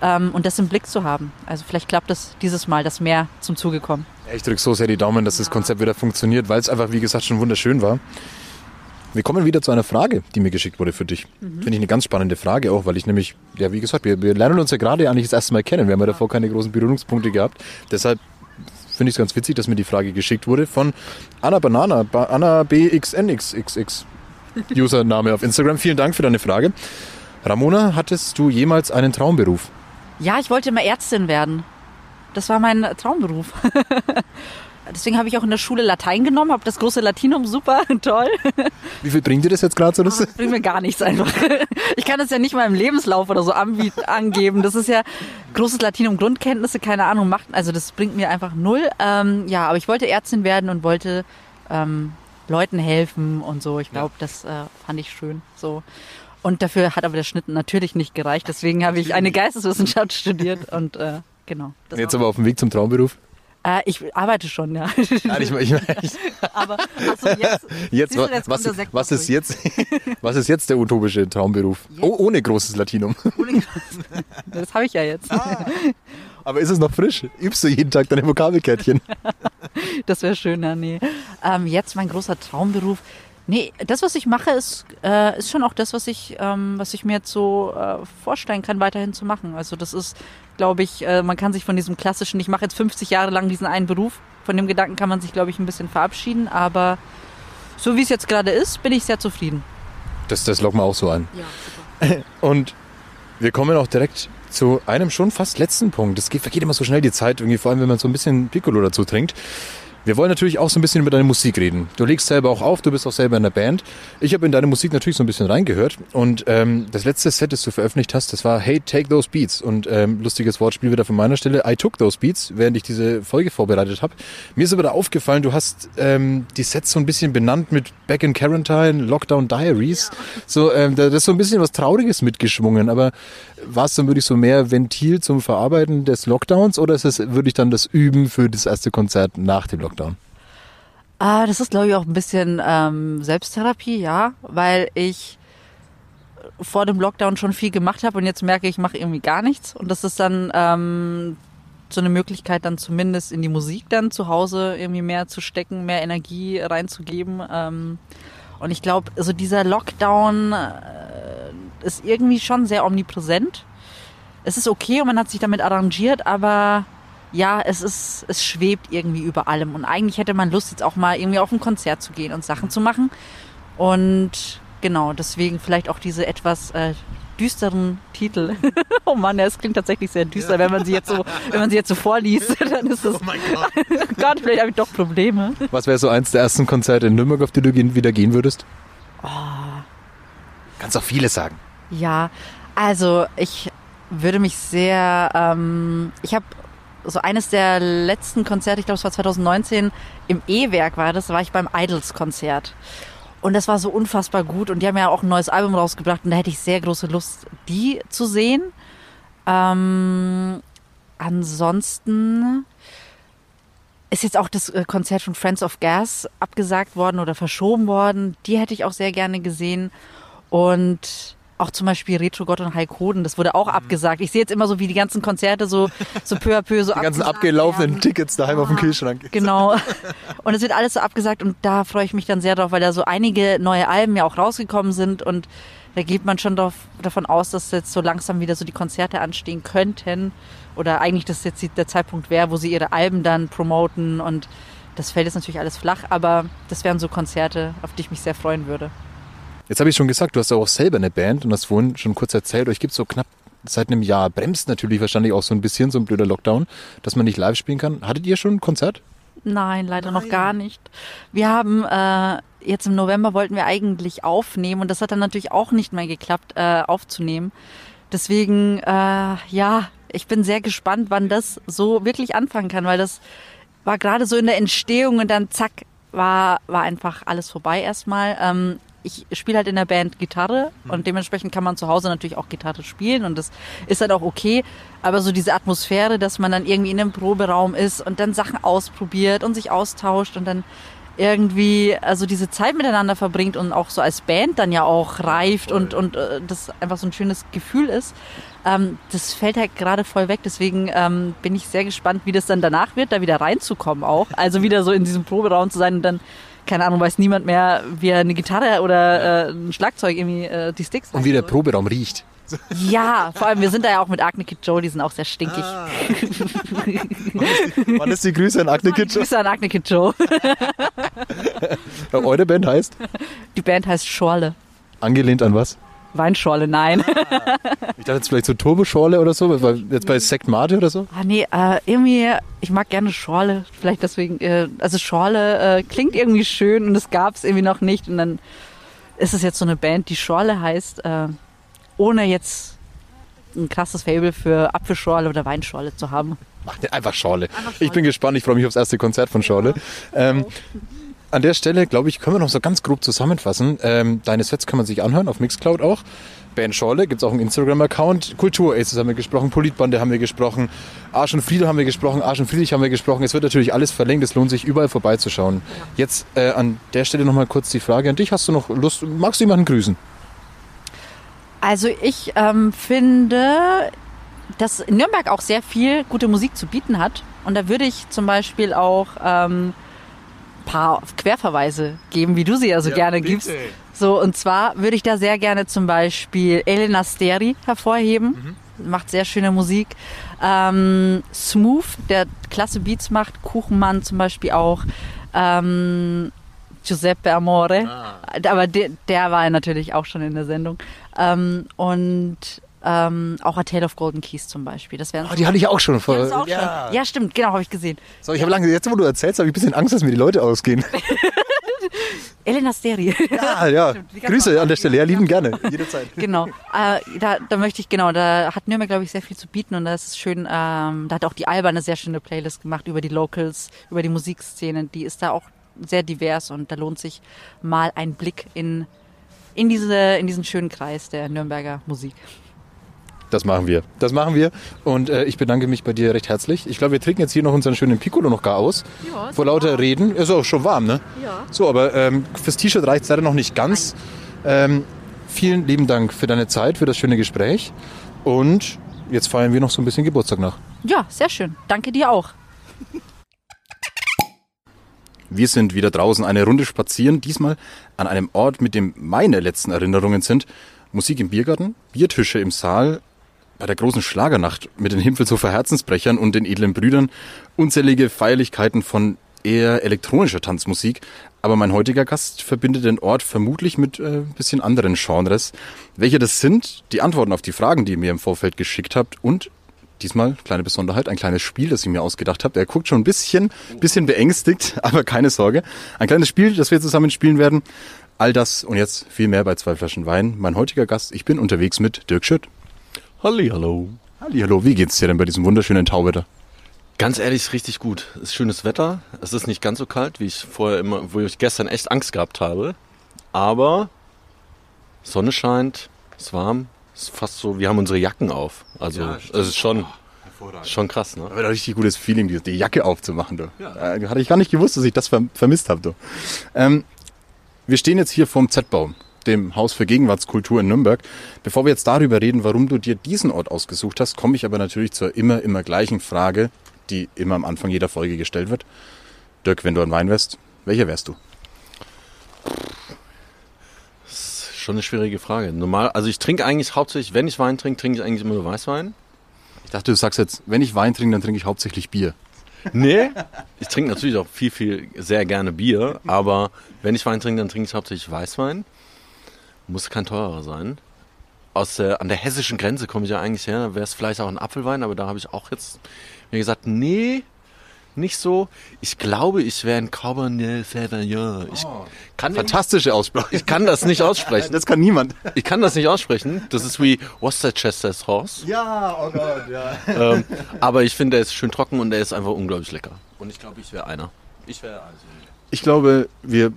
Speaker 7: ähm, und das im Blick zu haben. Also vielleicht klappt es dieses Mal, dass mehr zum Zuge kommen.
Speaker 5: Ja, Ich drücke so sehr die Daumen, dass das Konzept wieder funktioniert, weil es einfach, wie gesagt, schon wunderschön war. Wir kommen wieder zu einer Frage, die mir geschickt wurde für dich. Finde ich eine ganz spannende Frage auch, weil ich nämlich, ja, wie gesagt, wir, wir lernen uns ja gerade eigentlich das erste Mal kennen. Wir haben ja davor keine großen Berührungspunkte gehabt. Deshalb finde ich es ganz witzig, dass mir die Frage geschickt wurde von Anna Banana, ba Anna BXNXXX. *laughs* Username auf Instagram. Vielen Dank für deine Frage. Ramona, hattest du jemals einen Traumberuf?
Speaker 7: Ja, ich wollte immer Ärztin werden. Das war mein Traumberuf. *laughs* Deswegen habe ich auch in der Schule Latein genommen, habe das große Latinum, super, *laughs* toll.
Speaker 5: Wie viel bringt dir das jetzt gerade so? Das?
Speaker 7: Das bringt mir gar nichts einfach. *laughs* Ich kann das ja nicht mal im Lebenslauf oder so angeben. Das ist ja großes Latinum, Grundkenntnisse, keine Ahnung, macht, also das bringt mir einfach null. Ähm, ja, aber ich wollte Ärztin werden und wollte ähm, Leuten helfen und so. Ich glaube, das äh, fand ich schön. So. Und dafür hat aber der Schnitt natürlich nicht gereicht. Deswegen habe ich eine Geisteswissenschaft studiert und äh, genau.
Speaker 5: Jetzt aber auf dem Weg zum Traumberuf?
Speaker 7: äh, ich arbeite schon, ja.
Speaker 5: Nein, ich, ich, ich, *laughs*
Speaker 7: aber jetzt, *laughs*
Speaker 5: Jetzt,
Speaker 7: du, jetzt
Speaker 5: was, ist
Speaker 7: durch.
Speaker 5: jetzt, *laughs* was ist jetzt der utopische Traumberuf? Oh, ohne großes Latinum.
Speaker 7: das habe ich ja jetzt.
Speaker 5: Aber ist es noch frisch? Übst du jeden Tag deine Vokabelkärtchen?
Speaker 7: Das wäre schön, ja, nee. Ähm, jetzt mein großer Traumberuf. Nee, das, was ich mache, ist, äh, ist schon auch das, was ich, ähm, was ich mir jetzt so äh, vorstellen kann, weiterhin zu machen. Also das ist, glaube ich, äh, man kann sich von diesem klassischen, ich mache jetzt 50 Jahre lang diesen einen Beruf, von dem Gedanken kann man sich, glaube ich, ein bisschen verabschieden. Aber so wie es jetzt gerade ist, bin ich sehr zufrieden.
Speaker 5: Das, das locken wir auch so ein.
Speaker 7: Ja, super.
Speaker 5: Und wir kommen auch direkt zu einem schon fast letzten Punkt. Es geht, vergeht immer so schnell die Zeit, irgendwie, vor allem wenn man so ein bisschen Piccolo dazu trinkt. Wir wollen natürlich auch so ein bisschen über deine Musik reden. Du legst selber auch auf, du bist auch selber in der Band. Ich habe in deine Musik natürlich so ein bisschen reingehört und ähm, das letzte Set, das du veröffentlicht hast, das war Hey, Take Those Beats und ähm, lustiges Wortspiel wieder von meiner Stelle. I took those beats, während ich diese Folge vorbereitet habe. Mir ist aber da aufgefallen, du hast ähm, die Sets so ein bisschen benannt mit Back in Quarantine, Lockdown Diaries. So, ähm, da da ist so ein bisschen was Trauriges mitgeschwungen, aber war es dann wirklich so mehr Ventil zum Verarbeiten des Lockdowns oder ist es wirklich dann das Üben für das erste Konzert nach dem Lockdown?
Speaker 7: Ah, das ist, glaube ich, auch ein bisschen ähm, Selbsttherapie, ja, weil ich vor dem Lockdown schon viel gemacht habe und jetzt merke ich, ich mache irgendwie gar nichts. Und das ist dann ähm, so eine Möglichkeit, dann zumindest in die Musik dann zu Hause irgendwie mehr zu stecken, mehr Energie reinzugeben. Ähm, und ich glaube, also dieser Lockdown äh, ist irgendwie schon sehr omnipräsent. Es ist okay und man hat sich damit arrangiert, aber ja, es ist, es schwebt irgendwie über allem. Und eigentlich hätte man Lust, jetzt auch mal irgendwie auf ein Konzert zu gehen und Sachen zu machen. Und genau, deswegen vielleicht auch diese etwas äh, düsteren Titel. *laughs* oh Mann, ja, es klingt tatsächlich sehr düster, wenn man sie jetzt so, wenn man sie jetzt so vorliest, *laughs* dann ist es. Oh mein Gott. *laughs* Gott, vielleicht habe ich doch Probleme.
Speaker 5: Was wäre so eins der ersten Konzerte in Nürnberg, auf die du gehen- wieder gehen würdest? Kannst auch viele sagen.
Speaker 7: Ja, also ich würde mich sehr, ähm, ich habe so eines der letzten Konzerte, ich glaube es war 2019, im E-Werk war das, da war ich beim Idols-Konzert. Und das war so unfassbar gut und die haben ja auch ein neues Album rausgebracht und da hätte ich sehr große Lust, die zu sehen. Ähm, ansonsten ist jetzt auch das äh, Konzert von Friends of Gas abgesagt worden oder verschoben worden. Die hätte ich auch sehr gerne gesehen. Und auch zum Beispiel Retro Gott und Hulk Hoden, das wurde auch abgesagt. Ich sehe jetzt immer so, wie die ganzen Konzerte so, so peu à peu so *laughs*
Speaker 5: Die ganzen abgelaufenen
Speaker 7: werden.
Speaker 5: Tickets daheim auf dem Kühlschrank.
Speaker 7: Genau. *laughs* Und es wird alles so abgesagt und da freue ich mich dann sehr drauf, weil da so einige neue Alben ja auch rausgekommen sind und da geht man schon drauf, davon aus, dass jetzt so langsam wieder so die Konzerte anstehen könnten oder eigentlich das jetzt der Zeitpunkt wäre, wo sie ihre Alben dann promoten und das fällt jetzt natürlich alles flach, aber das wären so Konzerte, auf die ich mich sehr freuen würde.
Speaker 5: Jetzt habe ich schon gesagt, du hast ja auch selber eine Band und hast vorhin schon kurz erzählt, euch gibt so knapp seit einem Jahr. Bremst natürlich wahrscheinlich auch so ein bisschen so ein blöder Lockdown, dass man nicht live spielen kann. Hattet ihr schon ein Konzert?
Speaker 7: Nein, leider noch gar nicht. Wir haben äh, jetzt im November wollten wir eigentlich aufnehmen und das hat dann natürlich auch nicht mehr geklappt, äh, aufzunehmen. Deswegen, äh, ja, ich bin sehr gespannt, wann das so wirklich anfangen kann, weil das war gerade so in der Entstehung und dann zack, war, war einfach alles vorbei erstmal. Ähm, ich spiele halt in der Band Gitarre und dementsprechend kann man zu Hause natürlich auch Gitarre spielen und das ist halt auch okay. Aber so diese Atmosphäre, dass man dann irgendwie in einem Proberaum ist und dann Sachen ausprobiert und sich austauscht und dann irgendwie also diese Zeit miteinander verbringt und auch so als Band dann ja auch reift und, und äh, das einfach so ein schönes Gefühl ist. Ähm, das fällt halt gerade voll weg. Deswegen ähm, bin ich sehr gespannt, wie das dann danach wird, da wieder reinzukommen auch. Also wieder so in diesem Proberaum zu sein und dann, keine Ahnung, weiß niemand mehr, wie er eine Gitarre oder äh, ein Schlagzeug irgendwie äh, die Sticks
Speaker 5: Und wie der Proberaum riecht.
Speaker 7: Ja, vor allem, wir sind da ja auch mit Agne Kid Joe, die sind auch sehr stinkig. *laughs*
Speaker 5: Wann ist die Grüße an Agne Kitsch?
Speaker 7: Grüße an Agne Kid Joe. *laughs*
Speaker 5: Eure Band heißt?
Speaker 7: Die Band heißt Schorle.
Speaker 5: Angelehnt an was?
Speaker 7: Weinschorle, nein.
Speaker 5: Ich dachte jetzt vielleicht so Turboschorle oder so, jetzt bei Sekt Mate oder so.
Speaker 7: Ah, nee, äh, irgendwie, ich mag gerne Schorle. Vielleicht deswegen, äh, also Schorle äh, klingt irgendwie schön und es gab es irgendwie noch nicht. Und dann ist es jetzt so eine Band, die Schorle heißt, äh, ohne jetzt ein krasses Fable für Apfelschorle oder Weinschorle zu haben.
Speaker 5: Ach, nee, einfach Schorle. Ich bin gespannt, ich freue mich aufs erste Konzert von Schorle. Ähm, an der Stelle, glaube ich, können wir noch so ganz grob zusammenfassen. Ähm, deine Sets kann man sich anhören, auf Mixcloud auch. Band Schorle, gibt es auch einen Instagram-Account. Kultur Aces haben wir gesprochen, Politbande haben wir gesprochen, Arsch und Friede haben wir gesprochen, Arsch und Friedrich haben wir gesprochen. Es wird natürlich alles verlinkt, es lohnt sich überall vorbeizuschauen. Jetzt äh, an der Stelle nochmal kurz die Frage an dich. Hast du noch Lust, magst du jemanden grüßen?
Speaker 7: Also ich ähm, finde, dass Nürnberg auch sehr viel gute Musik zu bieten hat. Und da würde ich zum Beispiel auch ähm, paar Querverweise geben, wie du sie ja so gerne gibst. So, und zwar würde ich da sehr gerne zum Beispiel Elena Steri hervorheben. Macht sehr schöne Musik. Ähm, Smooth, der klasse Beats macht. Kuchenmann zum Beispiel auch. Ähm, Giuseppe Amore. Aber der, der war natürlich auch schon in der Sendung. Ähm, und ähm, auch A Tale of Golden Keys zum Beispiel. Das wären
Speaker 5: Oh, die hatte ich auch schon vor.
Speaker 7: Auch schon? Ja, stimmt, genau, habe ich gesehen.
Speaker 5: So, ich habe lange, jetzt wo du erzählst, habe ich ein bisschen Angst, dass mir die Leute ausgehen. *laughs*
Speaker 7: Elena Steri.
Speaker 5: Ja, *laughs* ja. Grüße an der Stelle, ja, lieben gerne. Jederzeit. *laughs*
Speaker 7: genau. Äh, da, da möchte ich, genau, da hat Nürnberg, glaube ich, sehr viel zu bieten und das ist schön. Ähm, da hat auch die Alba eine sehr schöne Playlist gemacht über die Locals, über die Musikszene. Die ist da auch sehr divers und da lohnt sich mal ein Blick in, in, diese, in diesen schönen Kreis der Nürnberger Musik.
Speaker 5: Das machen wir. Das machen wir. Und äh, ich bedanke mich bei dir recht herzlich. Ich glaube, wir trinken jetzt hier noch unseren schönen Piccolo noch gar aus.
Speaker 7: Ja,
Speaker 5: Vor lauter Reden. Ist auch schon warm, ne?
Speaker 7: Ja.
Speaker 5: So, aber ähm, fürs T-Shirt reicht es leider noch nicht ganz. Ähm, vielen lieben Dank für deine Zeit, für das schöne Gespräch. Und jetzt feiern wir noch so ein bisschen Geburtstag nach.
Speaker 7: Ja, sehr schön. Danke dir auch.
Speaker 5: Wir sind wieder draußen eine Runde spazieren, diesmal an einem Ort, mit dem meine letzten Erinnerungen sind. Musik im Biergarten, Biertische im Saal, bei der großen Schlagernacht mit den Himpelshofer Herzensbrechern und den edlen Brüdern, unzählige Feierlichkeiten von eher elektronischer Tanzmusik. Aber mein heutiger Gast verbindet den Ort vermutlich mit äh, ein bisschen anderen Genres. Welche das sind, die Antworten auf die Fragen, die ihr mir im Vorfeld geschickt habt und Diesmal, kleine Besonderheit, ein kleines Spiel, das ich mir ausgedacht habe. Er guckt schon ein bisschen, bisschen beängstigt, *laughs* aber keine Sorge. Ein kleines Spiel, das wir zusammen spielen werden. All das und jetzt viel mehr bei zwei Flaschen Wein. Mein heutiger Gast, ich bin unterwegs mit Dirk Schütt.
Speaker 9: Hallihallo.
Speaker 5: Hallo, wie geht's dir denn bei diesem wunderschönen Tauwetter?
Speaker 9: Ganz ehrlich, richtig gut. Es ist schönes Wetter. Es ist nicht ganz so kalt, wie ich vorher immer, wo ich gestern echt Angst gehabt habe. Aber Sonne scheint, es ist warm, es ist fast so, wir haben unsere Jacken auf. Also es ist schon, schon krass, ne?
Speaker 5: Aber ein richtig gutes Feeling, die, die Jacke aufzumachen. Du. Äh, hatte ich gar nicht gewusst, dass ich das ver vermisst habe. Du. Ähm, wir stehen jetzt hier vorm Z-Baum, dem Haus für Gegenwartskultur in Nürnberg. Bevor wir jetzt darüber reden, warum du dir diesen Ort ausgesucht hast, komme ich aber natürlich zur immer, immer gleichen Frage, die immer am Anfang jeder Folge gestellt wird. Dirk, wenn du ein Wein wärst, welcher wärst du?
Speaker 9: Das ist schon eine schwierige Frage. Normal, also ich trinke eigentlich hauptsächlich, wenn ich Wein trinke, trinke ich eigentlich immer nur Weißwein.
Speaker 5: Ich dachte, du sagst jetzt, wenn ich Wein trinke, dann trinke ich hauptsächlich Bier.
Speaker 9: Nee. Ich trinke natürlich auch viel, viel, sehr gerne Bier, aber wenn ich Wein trinke, dann trinke ich hauptsächlich Weißwein. Muss kein teurer sein. Aus der, an der hessischen Grenze komme ich ja eigentlich her, da wäre es vielleicht auch ein Apfelwein, aber da habe ich auch jetzt mir gesagt, nee, nicht so. Ich glaube, ich wäre ein Cabernet Sauvignon. Ich kann, den,
Speaker 5: Fantastische Aussprache.
Speaker 9: ich kann das nicht aussprechen.
Speaker 5: Das kann niemand.
Speaker 9: Ich kann das nicht aussprechen. Das ist wie Worcestershire Horse.
Speaker 5: Ja, oh Gott, ja.
Speaker 9: Ähm, aber ich finde, er ist schön trocken und er ist einfach unglaublich lecker. Und ich glaube, ich wäre einer. Ich wäre also.
Speaker 5: Ich glaube, wir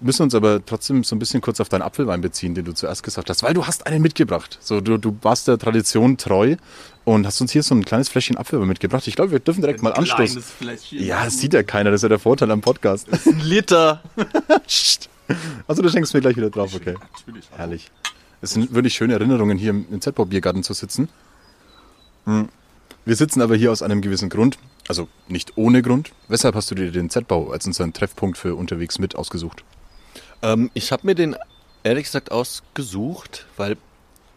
Speaker 5: müssen uns aber trotzdem so ein bisschen kurz auf deinen Apfelwein beziehen, den du zuerst gesagt hast, weil du hast einen mitgebracht. So, du, du warst der Tradition treu und hast uns hier so ein kleines Fläschchen Apfelwein mitgebracht. Ich glaube, wir dürfen direkt mal anstoßen. Ja, das sieht ja keiner, das ist ja der Vorteil am Podcast.
Speaker 9: Ein Liter. *laughs*
Speaker 5: Also du schenkst mir gleich wieder drauf, okay. Herrlich. Es sind wirklich schöne Erinnerungen, hier im Z-Pop-Biergarten zu sitzen. Hm. Wir sitzen aber hier aus einem gewissen Grund, also nicht ohne Grund. Weshalb hast du dir den Z-Bau als unseren Treffpunkt für unterwegs mit ausgesucht?
Speaker 9: Ähm, ich habe mir den ehrlich gesagt ausgesucht, weil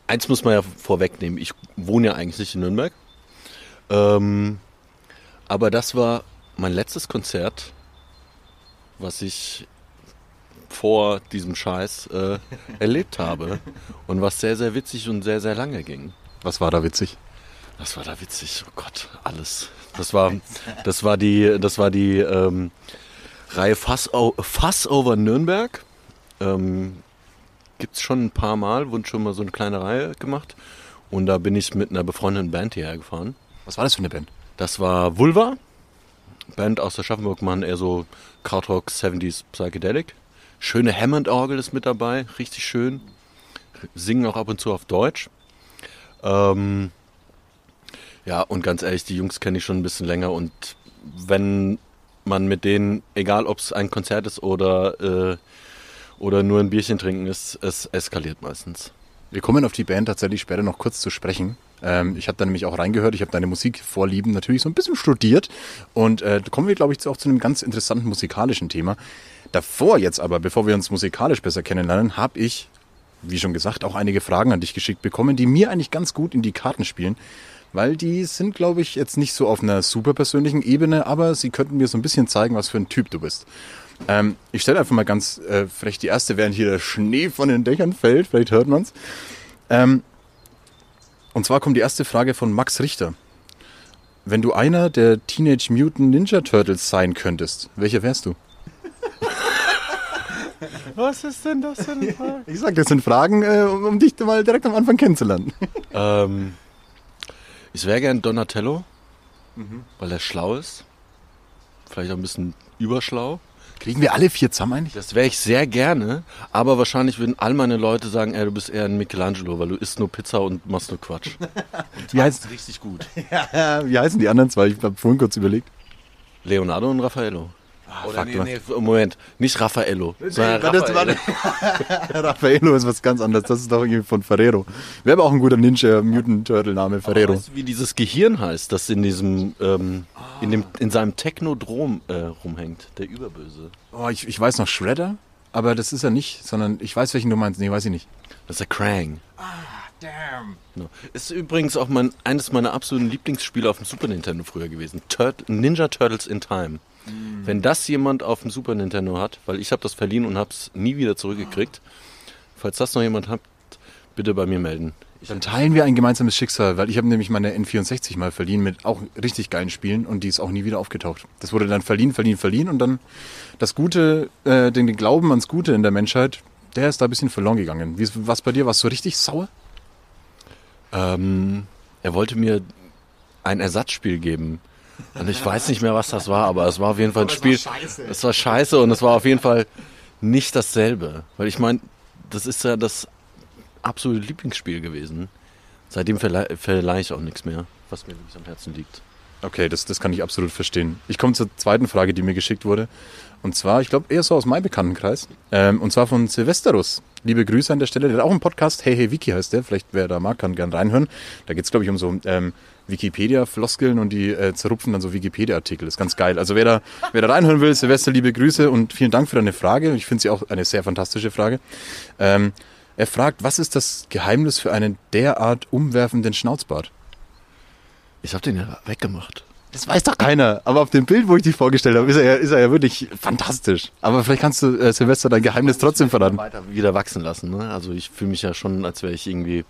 Speaker 9: eins muss man ja vorwegnehmen. Ich wohne ja eigentlich nicht in Nürnberg. Ähm, aber das war mein letztes Konzert, was ich vor diesem Scheiß äh, erlebt habe. Und was sehr, sehr witzig und sehr, sehr lange ging.
Speaker 5: Was war da witzig?
Speaker 9: Was war da witzig? Oh Gott, alles. Das war, das war die, das war die ähm, Reihe Fass, over Nürnberg. Ähm, Gibt es schon ein paar Mal, wurde schon mal so eine kleine Reihe gemacht. Und da bin ich mit einer befreundeten Band hierher gefahren.
Speaker 5: Was war das für eine Band?
Speaker 9: Das war Vulva, Band aus der Schaffenburg, machen eher so Krautrock 70s Psychedelic. Schöne Hammond-Orgel ist mit dabei, richtig schön. Singen auch ab und zu auf Deutsch. Ähm, ja, und ganz ehrlich, die Jungs kenne ich schon ein bisschen länger und wenn man mit denen, egal ob es ein Konzert ist oder, äh, oder nur ein Bierchen trinken ist, es eskaliert meistens.
Speaker 5: Wir kommen auf die Band tatsächlich später noch kurz zu sprechen. Ähm, ich habe da nämlich auch reingehört, ich habe deine Musikvorlieben natürlich so ein bisschen studiert und äh, kommen wir, glaube ich, auch zu einem ganz interessanten musikalischen Thema. Davor jetzt aber, bevor wir uns musikalisch besser kennenlernen, habe ich, wie schon gesagt, auch einige Fragen an dich geschickt bekommen, die mir eigentlich ganz gut in die Karten spielen, weil die sind, glaube ich, jetzt nicht so auf einer super persönlichen Ebene, aber sie könnten mir so ein bisschen zeigen, was für ein Typ du bist. Ähm, ich stelle einfach mal ganz äh, frech die erste, während hier der Schnee von den Dächern fällt, vielleicht hört man's. Ähm, und zwar kommt die erste Frage von Max Richter. Wenn du einer der Teenage Mutant Ninja Turtles sein könntest, welcher wärst du? *laughs*
Speaker 9: Was ist denn das für eine Frage?
Speaker 5: Ich sag, das sind Fragen, äh, um um dich mal direkt am Anfang kennenzulernen.
Speaker 9: Ähm, ich wäre gern Donatello, weil er schlau ist. Vielleicht auch ein bisschen überschlau.
Speaker 5: Kriegen wir alle vier zusammen eigentlich?
Speaker 9: Das wäre ich sehr gerne, aber wahrscheinlich würden all meine Leute sagen, ey, du bist eher ein Michelangelo, weil du isst nur Pizza und machst nur Quatsch. *laughs*
Speaker 5: Wie, heißt,
Speaker 9: Richtig gut. *laughs*
Speaker 5: wie heißen die anderen zwei? Ich habe vorhin kurz überlegt.
Speaker 9: Leonardo und Raffaello. Oder
Speaker 5: fuck,
Speaker 9: nee, nee, Moment, nicht Raffaello,
Speaker 5: war-
Speaker 9: Raffaello. *laughs*
Speaker 5: Raffaello ist was ganz anderes. Das ist doch irgendwie von Ferrero. Wäre aber auch ein guter Ninja Mutant Turtle Name, Ferrero.
Speaker 9: Weißt du, wie dieses Gehirn heißt, das in diesem, ähm, in, dem, in seinem Technodrom äh, rumhängt, der Überböse?
Speaker 5: Oh, ich, ich weiß noch Shredder, aber das ist er nicht, sondern ich weiß, welchen du meinst. Nee, weiß ich nicht.
Speaker 9: Das ist der Krang. Ah, damn. Ist übrigens auch mein, eines meiner absoluten Lieblingsspiele auf dem Super Nintendo früher gewesen. Turt Ninja Turtles in Time. Wenn das jemand auf dem Super Nintendo hat, weil ich habe das verliehen und habe es nie wieder zurückgekriegt. Falls das noch jemand hat, bitte bei mir melden.
Speaker 5: Dann teilen wir ein gemeinsames Schicksal, weil ich habe nämlich meine N64 mal verliehen mit auch richtig geilen Spielen und die ist auch nie wieder aufgetaucht. Das wurde dann verliehen, verliehen, verliehen und dann das Gute, äh, den Glauben ans Gute in der Menschheit, der ist da ein bisschen verloren gegangen. Wie, was bei dir? Warst du richtig sauer?
Speaker 9: ähm, er wollte mir ein Ersatzspiel geben. Und ich weiß nicht mehr, was das war, aber es war auf jeden Fall ein Spiel. Es war scheiße und es war auf jeden Fall nicht dasselbe. Weil ich meine, das ist ja das absolute Lieblingsspiel gewesen. Seitdem verlei- verleihe ich auch nichts mehr, was mir wirklich am Herzen liegt.
Speaker 5: Okay, das, das kann ich absolut verstehen. Ich komme zur zweiten Frage, die mir geschickt wurde. Und zwar, ich glaube, eher so aus meinem Bekanntenkreis. Ähm, und zwar von Silvesterus. Liebe Grüße an der Stelle. Der hat auch einen Podcast. Hey, hey, Wiki heißt der. Vielleicht, wer da mag, kann gern reinhören. Da geht's glaube ich, um so ähm, Wikipedia-Floskeln und die äh, zerrupfen dann so Wikipedia-Artikel. Ist ganz geil. Also wer da, wer da reinhören will, Silvester, liebe Grüße und vielen Dank für deine Frage. Ich finde sie auch eine sehr fantastische Frage. Ähm, er fragt, was ist das Geheimnis für einen derart umwerfenden Schnauzbart?
Speaker 9: Ich habe den ja weggemacht.
Speaker 5: Das weiß doch keiner. Aber auf dem Bild, wo ich dich vorgestellt habe, ist er ja, ist er ja wirklich fantastisch. Aber vielleicht kannst du, äh, Silvester, dein Geheimnis trotzdem verraten.
Speaker 9: Weiter wieder wachsen lassen. Ne? Also ich fühle mich ja schon, als wäre ich irgendwie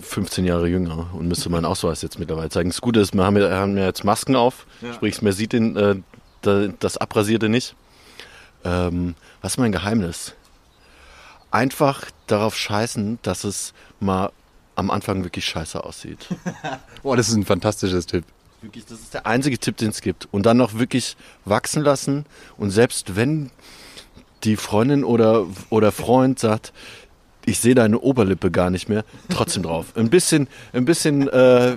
Speaker 9: 15 Jahre jünger und müsste meinen Ausweis jetzt mittlerweile zeigen. Das Gute ist, wir haben ja, haben ja jetzt Masken auf, sprich, man sieht den, äh, da- das Abrasierte nicht. Ähm, was ist mein Geheimnis? Einfach darauf scheißen, dass es mal am Anfang wirklich scheiße aussieht. *laughs*
Speaker 5: Boah, das ist ein fantastisches Tipp.
Speaker 9: Wirklich, das ist der einzige Tipp, den es gibt. Und dann noch wirklich wachsen lassen. Und selbst wenn die Freundin oder, oder Freund sagt, ich sehe deine Oberlippe gar nicht mehr, trotzdem drauf. Ein bisschen, ein bisschen äh,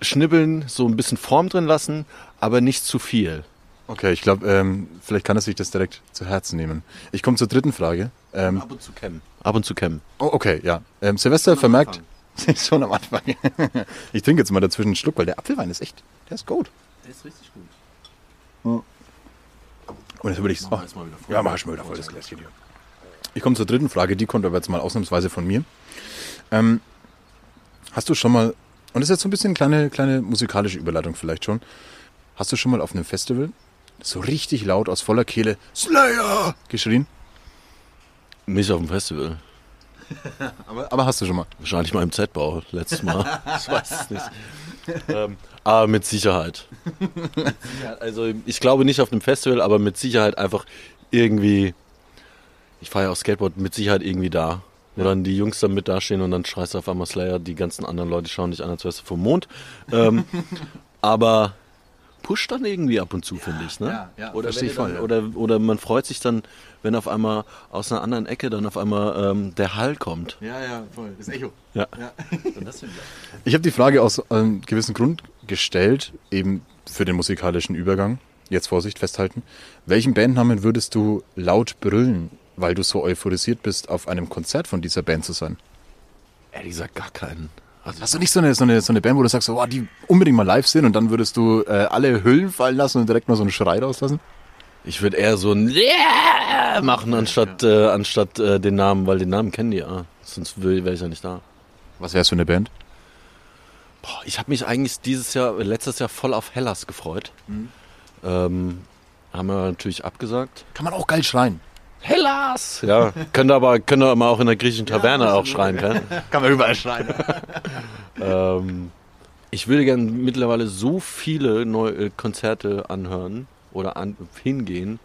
Speaker 9: schnibbeln, so ein bisschen Form drin lassen, aber nicht zu viel.
Speaker 5: Okay, ich glaube, ähm, vielleicht kann er sich das direkt zu Herzen nehmen. Ich komme zur dritten Frage. Ähm,
Speaker 9: Ab und zu kämmen. Ab und zu kämmen.
Speaker 5: oh, okay, ja. Ähm, Silvester vermerkt. *laughs* Schon am Anfang. *laughs* ich trinke jetzt mal dazwischen einen Schluck, weil der Apfelwein ist echt, der ist gut.
Speaker 9: Der ist richtig gut.
Speaker 5: Und jetzt würde ich
Speaker 9: Machen mal wieder voll.
Speaker 5: Ja, mach ich mal wieder voll das Gläschen hier. Ich komme zur dritten Frage, die kommt aber jetzt mal ausnahmsweise von mir. Ähm, hast du schon mal, und das ist jetzt so ein bisschen kleine, kleine musikalische Überleitung vielleicht schon, hast du schon mal auf einem Festival so richtig laut aus voller Kehle Slayer geschrien?
Speaker 9: Nicht auf dem Festival. *laughs*
Speaker 5: Aber, aber hast du schon mal.
Speaker 9: Wahrscheinlich mal im Z-Bau letztes Mal. *laughs* ich weiß es nicht. ähm, aber mit Sicherheit. Mit Sicherheit. Also ich glaube nicht auf einem Festival, aber mit Sicherheit einfach irgendwie. Ich fahre ja auch Skateboard mit Sicherheit irgendwie da. Wo dann die Jungs dann mit dastehen und dann schreist du auf einmal Slayer, die ganzen anderen Leute schauen dich an, als wärst du vom Mond. Ähm, *laughs* aber pusht dann irgendwie ab und zu, finde ich. Ne?
Speaker 5: ja, ja,
Speaker 9: oder,
Speaker 5: ich
Speaker 9: dann,
Speaker 5: ja.
Speaker 9: oder, oder man freut sich dann, wenn auf einmal aus einer anderen Ecke dann auf einmal ähm, der Hall kommt.
Speaker 5: Ja, ja, voll. Das Echo.
Speaker 9: Ja. Ich
Speaker 5: Ich habe die Frage aus einem gewissen Grund gestellt, eben für den musikalischen Übergang. Jetzt Vorsicht, festhalten. Welchen Bandnamen würdest du laut brüllen, weil du so euphorisiert bist, auf einem Konzert von dieser Band zu sein?
Speaker 9: Ehrlich gesagt gar keinen. Also
Speaker 5: Hast du nicht so eine, so eine, so eine Band, wo du sagst, oh, die unbedingt mal live sind und dann würdest du äh, alle Hüllen fallen lassen und direkt mal so einen Schrei rauslassen?
Speaker 9: ich würde eher so ein Yeah machen, anstatt, äh, anstatt äh, den Namen, weil den Namen kennen die ja. Sonst wäre ich ja nicht da.
Speaker 5: Was wär's für eine Band?
Speaker 9: Boah, ich habe mich eigentlich dieses Jahr, letztes Jahr voll auf Hellas gefreut. Ähm, haben wir natürlich abgesagt.
Speaker 5: Kann man auch geil schreien.
Speaker 9: Hellas! Ja, könnt ihr aber, könnt ihr mal auch in der griechischen Taverne auch schreien, kann. *laughs*
Speaker 5: Kann man überall schreien. *laughs*
Speaker 9: Ähm, ich würde gerne mittlerweile so viele neue äh, Konzerte anhören oder an, hingehen,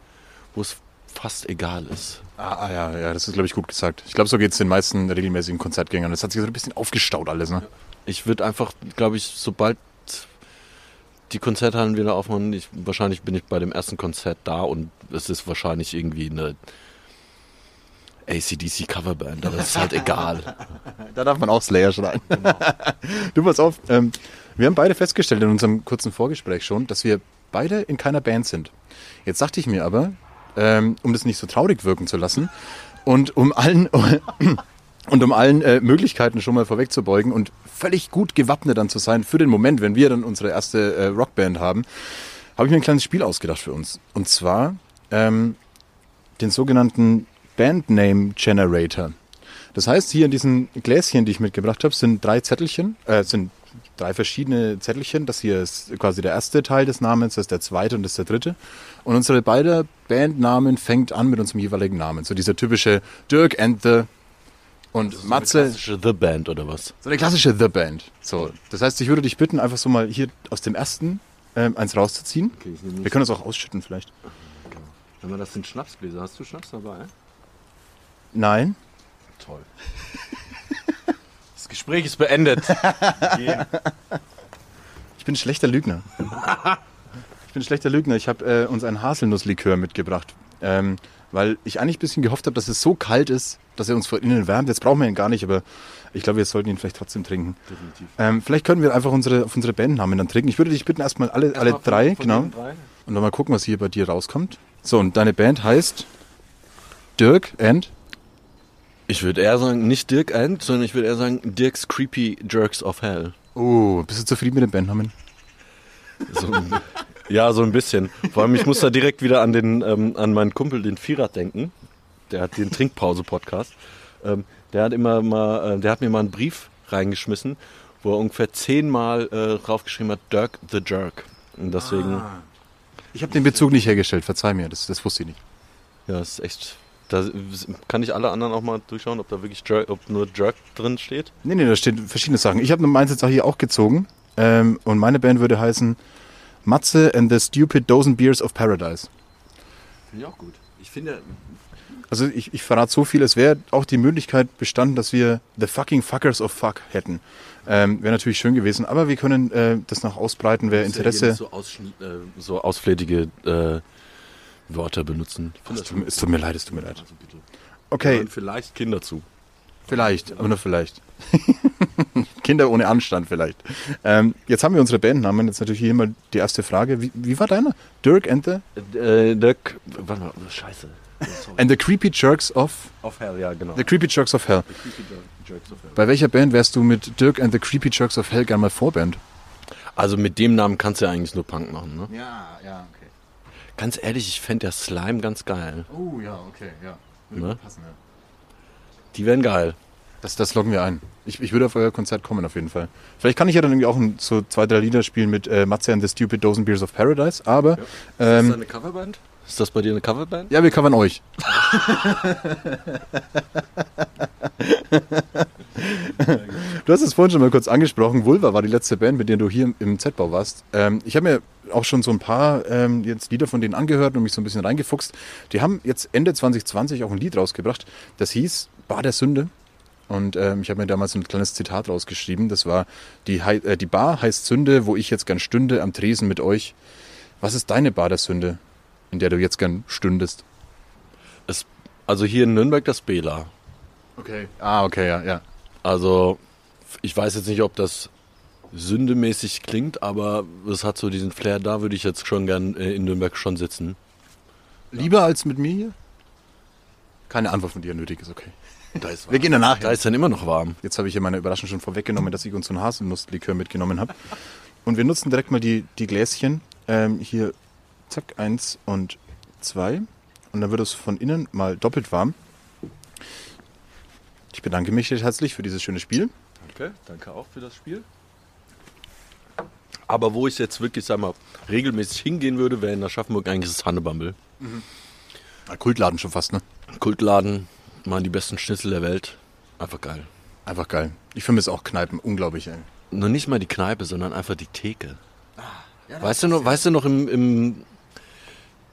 Speaker 9: wo es fast egal ist.
Speaker 5: ah, ah, ja, ja, das ist, glaube ich, gut gesagt. Ich glaube, so geht's den meisten regelmäßigen Konzertgängern. Das hat sich so ein bisschen aufgestaut alles, ne?
Speaker 9: Ich würde einfach, glaube ich, sobald die Konzerthallen wieder aufmachen, ich, wahrscheinlich bin ich bei dem ersten Konzert da und es ist wahrscheinlich irgendwie eine ACDC Coverband, aber es ist halt egal.
Speaker 5: Da darf man auch Slayer schreien. du pass auf, ähm, wir haben beide festgestellt in unserem kurzen Vorgespräch schon, dass wir beide in keiner Band sind. Jetzt dachte ich mir aber, ähm, um das nicht so traurig wirken zu lassen und um allen und um allen äh, Möglichkeiten schon mal vorwegzubeugen und völlig gut gewappnet dann zu sein für den Moment, wenn wir dann unsere erste äh, Rockband haben, habe ich mir ein kleines Spiel ausgedacht für uns. Und zwar ähm, den sogenannten Bandname Generator. Das heißt, hier in diesen Gläschen, die ich mitgebracht habe, sind drei Zettelchen, äh, sind drei verschiedene Zettelchen. Das hier ist quasi der erste Teil des Namens, das ist der zweite und das ist der dritte. Und unsere beide Bandnamen fängt an mit unserem jeweiligen Namen. So dieser typische Dirk and the und Matze.
Speaker 9: Klassische The Band oder was?
Speaker 5: So eine klassische The Band. So, das heißt, ich würde dich bitten, einfach so mal hier aus dem ersten ähm, eins rauszuziehen.
Speaker 9: nehme
Speaker 5: Wir können das auch ausschütten vielleicht.
Speaker 9: Wenn man das sind Schnapsgläser, hast du Schnaps dabei?
Speaker 5: Nein.
Speaker 9: Toll. *laughs* Das Gespräch ist beendet. *laughs*
Speaker 5: Ich bin ein schlechter Lügner. *laughs* Ich bin ein schlechter Lügner. Ich habe äh, uns einen Haselnusslikör mitgebracht. Ähm, weil ich eigentlich ein bisschen gehofft habe, dass es so kalt ist, dass er uns von innen wärmt. Jetzt brauchen wir ihn gar nicht, aber ich glaube, wir sollten ihn vielleicht trotzdem trinken.
Speaker 9: Definitiv.
Speaker 5: Ähm, vielleicht können wir einfach unsere, auf unsere Bandnamen dann trinken. Ich würde dich bitten, erstmal alle, alle drei, genau. Und dann mal gucken, was hier bei dir rauskommt. So, und deine Band heißt Dirk and
Speaker 9: Ich würde eher sagen, nicht Dirk End, sondern ich würde eher sagen Dirks Creepy Jerks of Hell.
Speaker 5: Oh, bist du zufrieden mit dem Bandnamen?
Speaker 9: So, ja, so ein bisschen. Vor allem, ich muss da direkt wieder an, den, ähm, an meinen Kumpel, den Vierat, denken. Der hat den Trinkpause-Podcast. Ähm, der hat immer mal, äh, der hat mir mal einen Brief reingeschmissen, wo er ungefähr zehnmal äh, draufgeschrieben hat, Dirk the Jerk. Und deswegen,
Speaker 5: Ich habe den Bezug nicht hergestellt, verzeih mir, das, das wusste ich nicht.
Speaker 9: ja, ist echt. Da kann ich alle anderen auch mal durchschauen, ob da wirklich Jerk, ob nur Jerk drin steht.
Speaker 5: Nee, nee, da stehen verschiedene Sachen. Ich habe jetzt auch hier auch gezogen. Ähm, und meine Band würde heißen Matze and the Stupid Dozen Beers of Paradise.
Speaker 9: Finde ich auch gut. Ich finde,
Speaker 5: Also ich, ich verrate so viel, es wäre auch die Möglichkeit bestanden, dass wir The Fucking Fuckers of Fuck hätten. Ähm, wäre natürlich schön gewesen, aber wir können äh, das noch ausbreiten, wer
Speaker 9: ja
Speaker 5: Interesse...
Speaker 9: nicht so, äh, so ausflätige äh, Wörter benutzen. Ich finde
Speaker 5: Es tut, mir- leid, es tut mir leid.
Speaker 9: bitte.
Speaker 5: Okay,
Speaker 9: vielleicht Kinder zu.
Speaker 5: vielleicht, aber nur vielleicht. *laughs* *laughs* Kinder ohne Anstand vielleicht. Ähm, jetzt haben wir unsere Bandnamen. Jetzt natürlich hier mal die erste Frage. Wie, wie war deiner? Dirk and the,
Speaker 9: Äh, der, K- warte mal, scheiße. Sorry.
Speaker 5: and the Creepy Jerks of...
Speaker 9: Auf Hell, ja, genau.
Speaker 5: The Creepy Jerks of Hell.
Speaker 9: Jerks of Hell.
Speaker 5: Bei welcher Band wärst du mit Dirk and the Creepy Jerks of Hell gerne mal Vorband?
Speaker 9: Also mit dem Namen kannst du ja eigentlich nur Punk machen, ne?
Speaker 5: Ja, ja, okay.
Speaker 9: Ganz ehrlich, ich fände der Slime ganz geil.
Speaker 5: Oh, ja, okay, ja.
Speaker 9: Ne?
Speaker 5: Passen, ja.
Speaker 9: Die wären geil.
Speaker 5: Das, das loggen wir ein. Ich, ich würde auf euer Konzert kommen, auf jeden Fall. Vielleicht kann ich ja dann irgendwie auch ein, so zwei, drei Lieder spielen mit äh, Matze and the Stupid Dozen Beers of Paradise, aber
Speaker 9: Ist das
Speaker 5: ähm,
Speaker 9: eine Coverband? Ist das bei dir eine Coverband?
Speaker 5: ja, wir covern euch. *laughs* du hast es vorhin schon mal kurz angesprochen. Vulva war die letzte Band, mit der du hier im Z-Bau warst. Ähm, ich habe mir auch schon so ein paar ähm, jetzt Lieder von denen angehört und mich so ein bisschen reingefuchst. Die haben jetzt Ende 2020 auch ein Lied rausgebracht, das hieß Bar der Sünde. Und ähm, ich habe mir damals ein kleines Zitat rausgeschrieben. Das war, die, äh, die Bar heißt Sünde, wo ich jetzt gern stünde am Tresen mit euch. Was ist deine Bar der Sünde, in der du jetzt gern stündest?
Speaker 9: Es, also hier in Nürnberg das Bela.
Speaker 5: Okay. Ah, okay, ja, ja.
Speaker 9: Also ich weiß jetzt nicht, ob das sündemäßig klingt, aber es hat so diesen Flair, da würde ich jetzt schon gern äh, in Nürnberg schon sitzen.
Speaker 5: Lieber als mit mir hier? Keine Antwort von dir nötig, ist okay.
Speaker 9: Da ist, *laughs*
Speaker 5: Wir gehen danach.
Speaker 9: da ist dann immer noch warm.
Speaker 5: Jetzt habe ich ja meine Überraschung schon vorweggenommen, dass ich uns so ein Haselnusslikör mitgenommen habe. Und wir nutzen direkt mal die, die Gläschen. Ähm, hier, zack, eins und zwei. Und dann wird es von innen mal doppelt warm. Ich bedanke mich recht herzlich für dieses schöne Spiel.
Speaker 9: Danke, danke auch für das Spiel. Aber wo ich jetzt wirklich, sag mal, regelmäßig hingehen würde, wäre in Aschaffenburg eigentlich das Hannebumble.
Speaker 5: Ah, Kultladen schon fast, ne?
Speaker 9: Kultladen, mal die besten Schnitzel der Welt. Einfach geil.
Speaker 5: Einfach geil. Ich vermisse auch Kneipen, unglaublich, ey.
Speaker 9: Nur nicht mal die Kneipe, sondern einfach die Theke. weißt, du noch, weißt du noch im, im,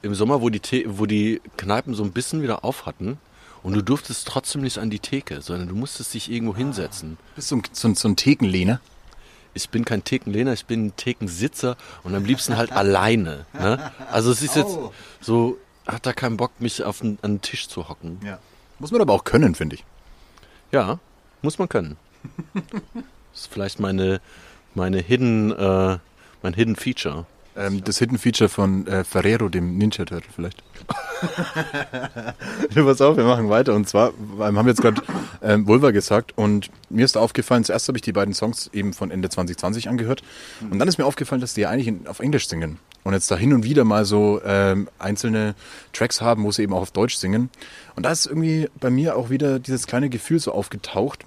Speaker 9: im Sommer, wo die, The wo die Kneipen so ein bisschen wieder auf hatten und du durftest trotzdem nicht an die Theke, sondern du musstest dich irgendwo hinsetzen.
Speaker 5: Bist du so ein, so ein, so ein Thekenlehner?
Speaker 9: Ich bin kein Thekenlehner, ich bin ein Thekensitzer und am liebsten halt *laughs* alleine. Ne? Also es ist jetzt so, hat da keinen Bock, mich auf einen, an den Tisch zu hocken.
Speaker 5: Ja. Muss man aber auch können, finde ich.
Speaker 9: Ja, muss man können. *laughs* Das ist vielleicht meine, meine hidden, äh, mein Hidden Feature.
Speaker 5: Ähm, das Hidden Feature von äh, Ferrero, dem Ninja Turtle vielleicht. *laughs* du, pass auf, wir machen weiter. Und zwar ähm, haben wir jetzt gerade ähm, Vulva gesagt und mir ist aufgefallen, zuerst habe ich die beiden Songs eben von Ende 2020 angehört und dann ist mir aufgefallen, dass die ja eigentlich in, auf Englisch singen und jetzt da hin und wieder mal so ähm, einzelne Tracks haben, wo sie eben auch auf Deutsch singen. Und da ist irgendwie bei mir auch wieder dieses kleine Gefühl so aufgetaucht,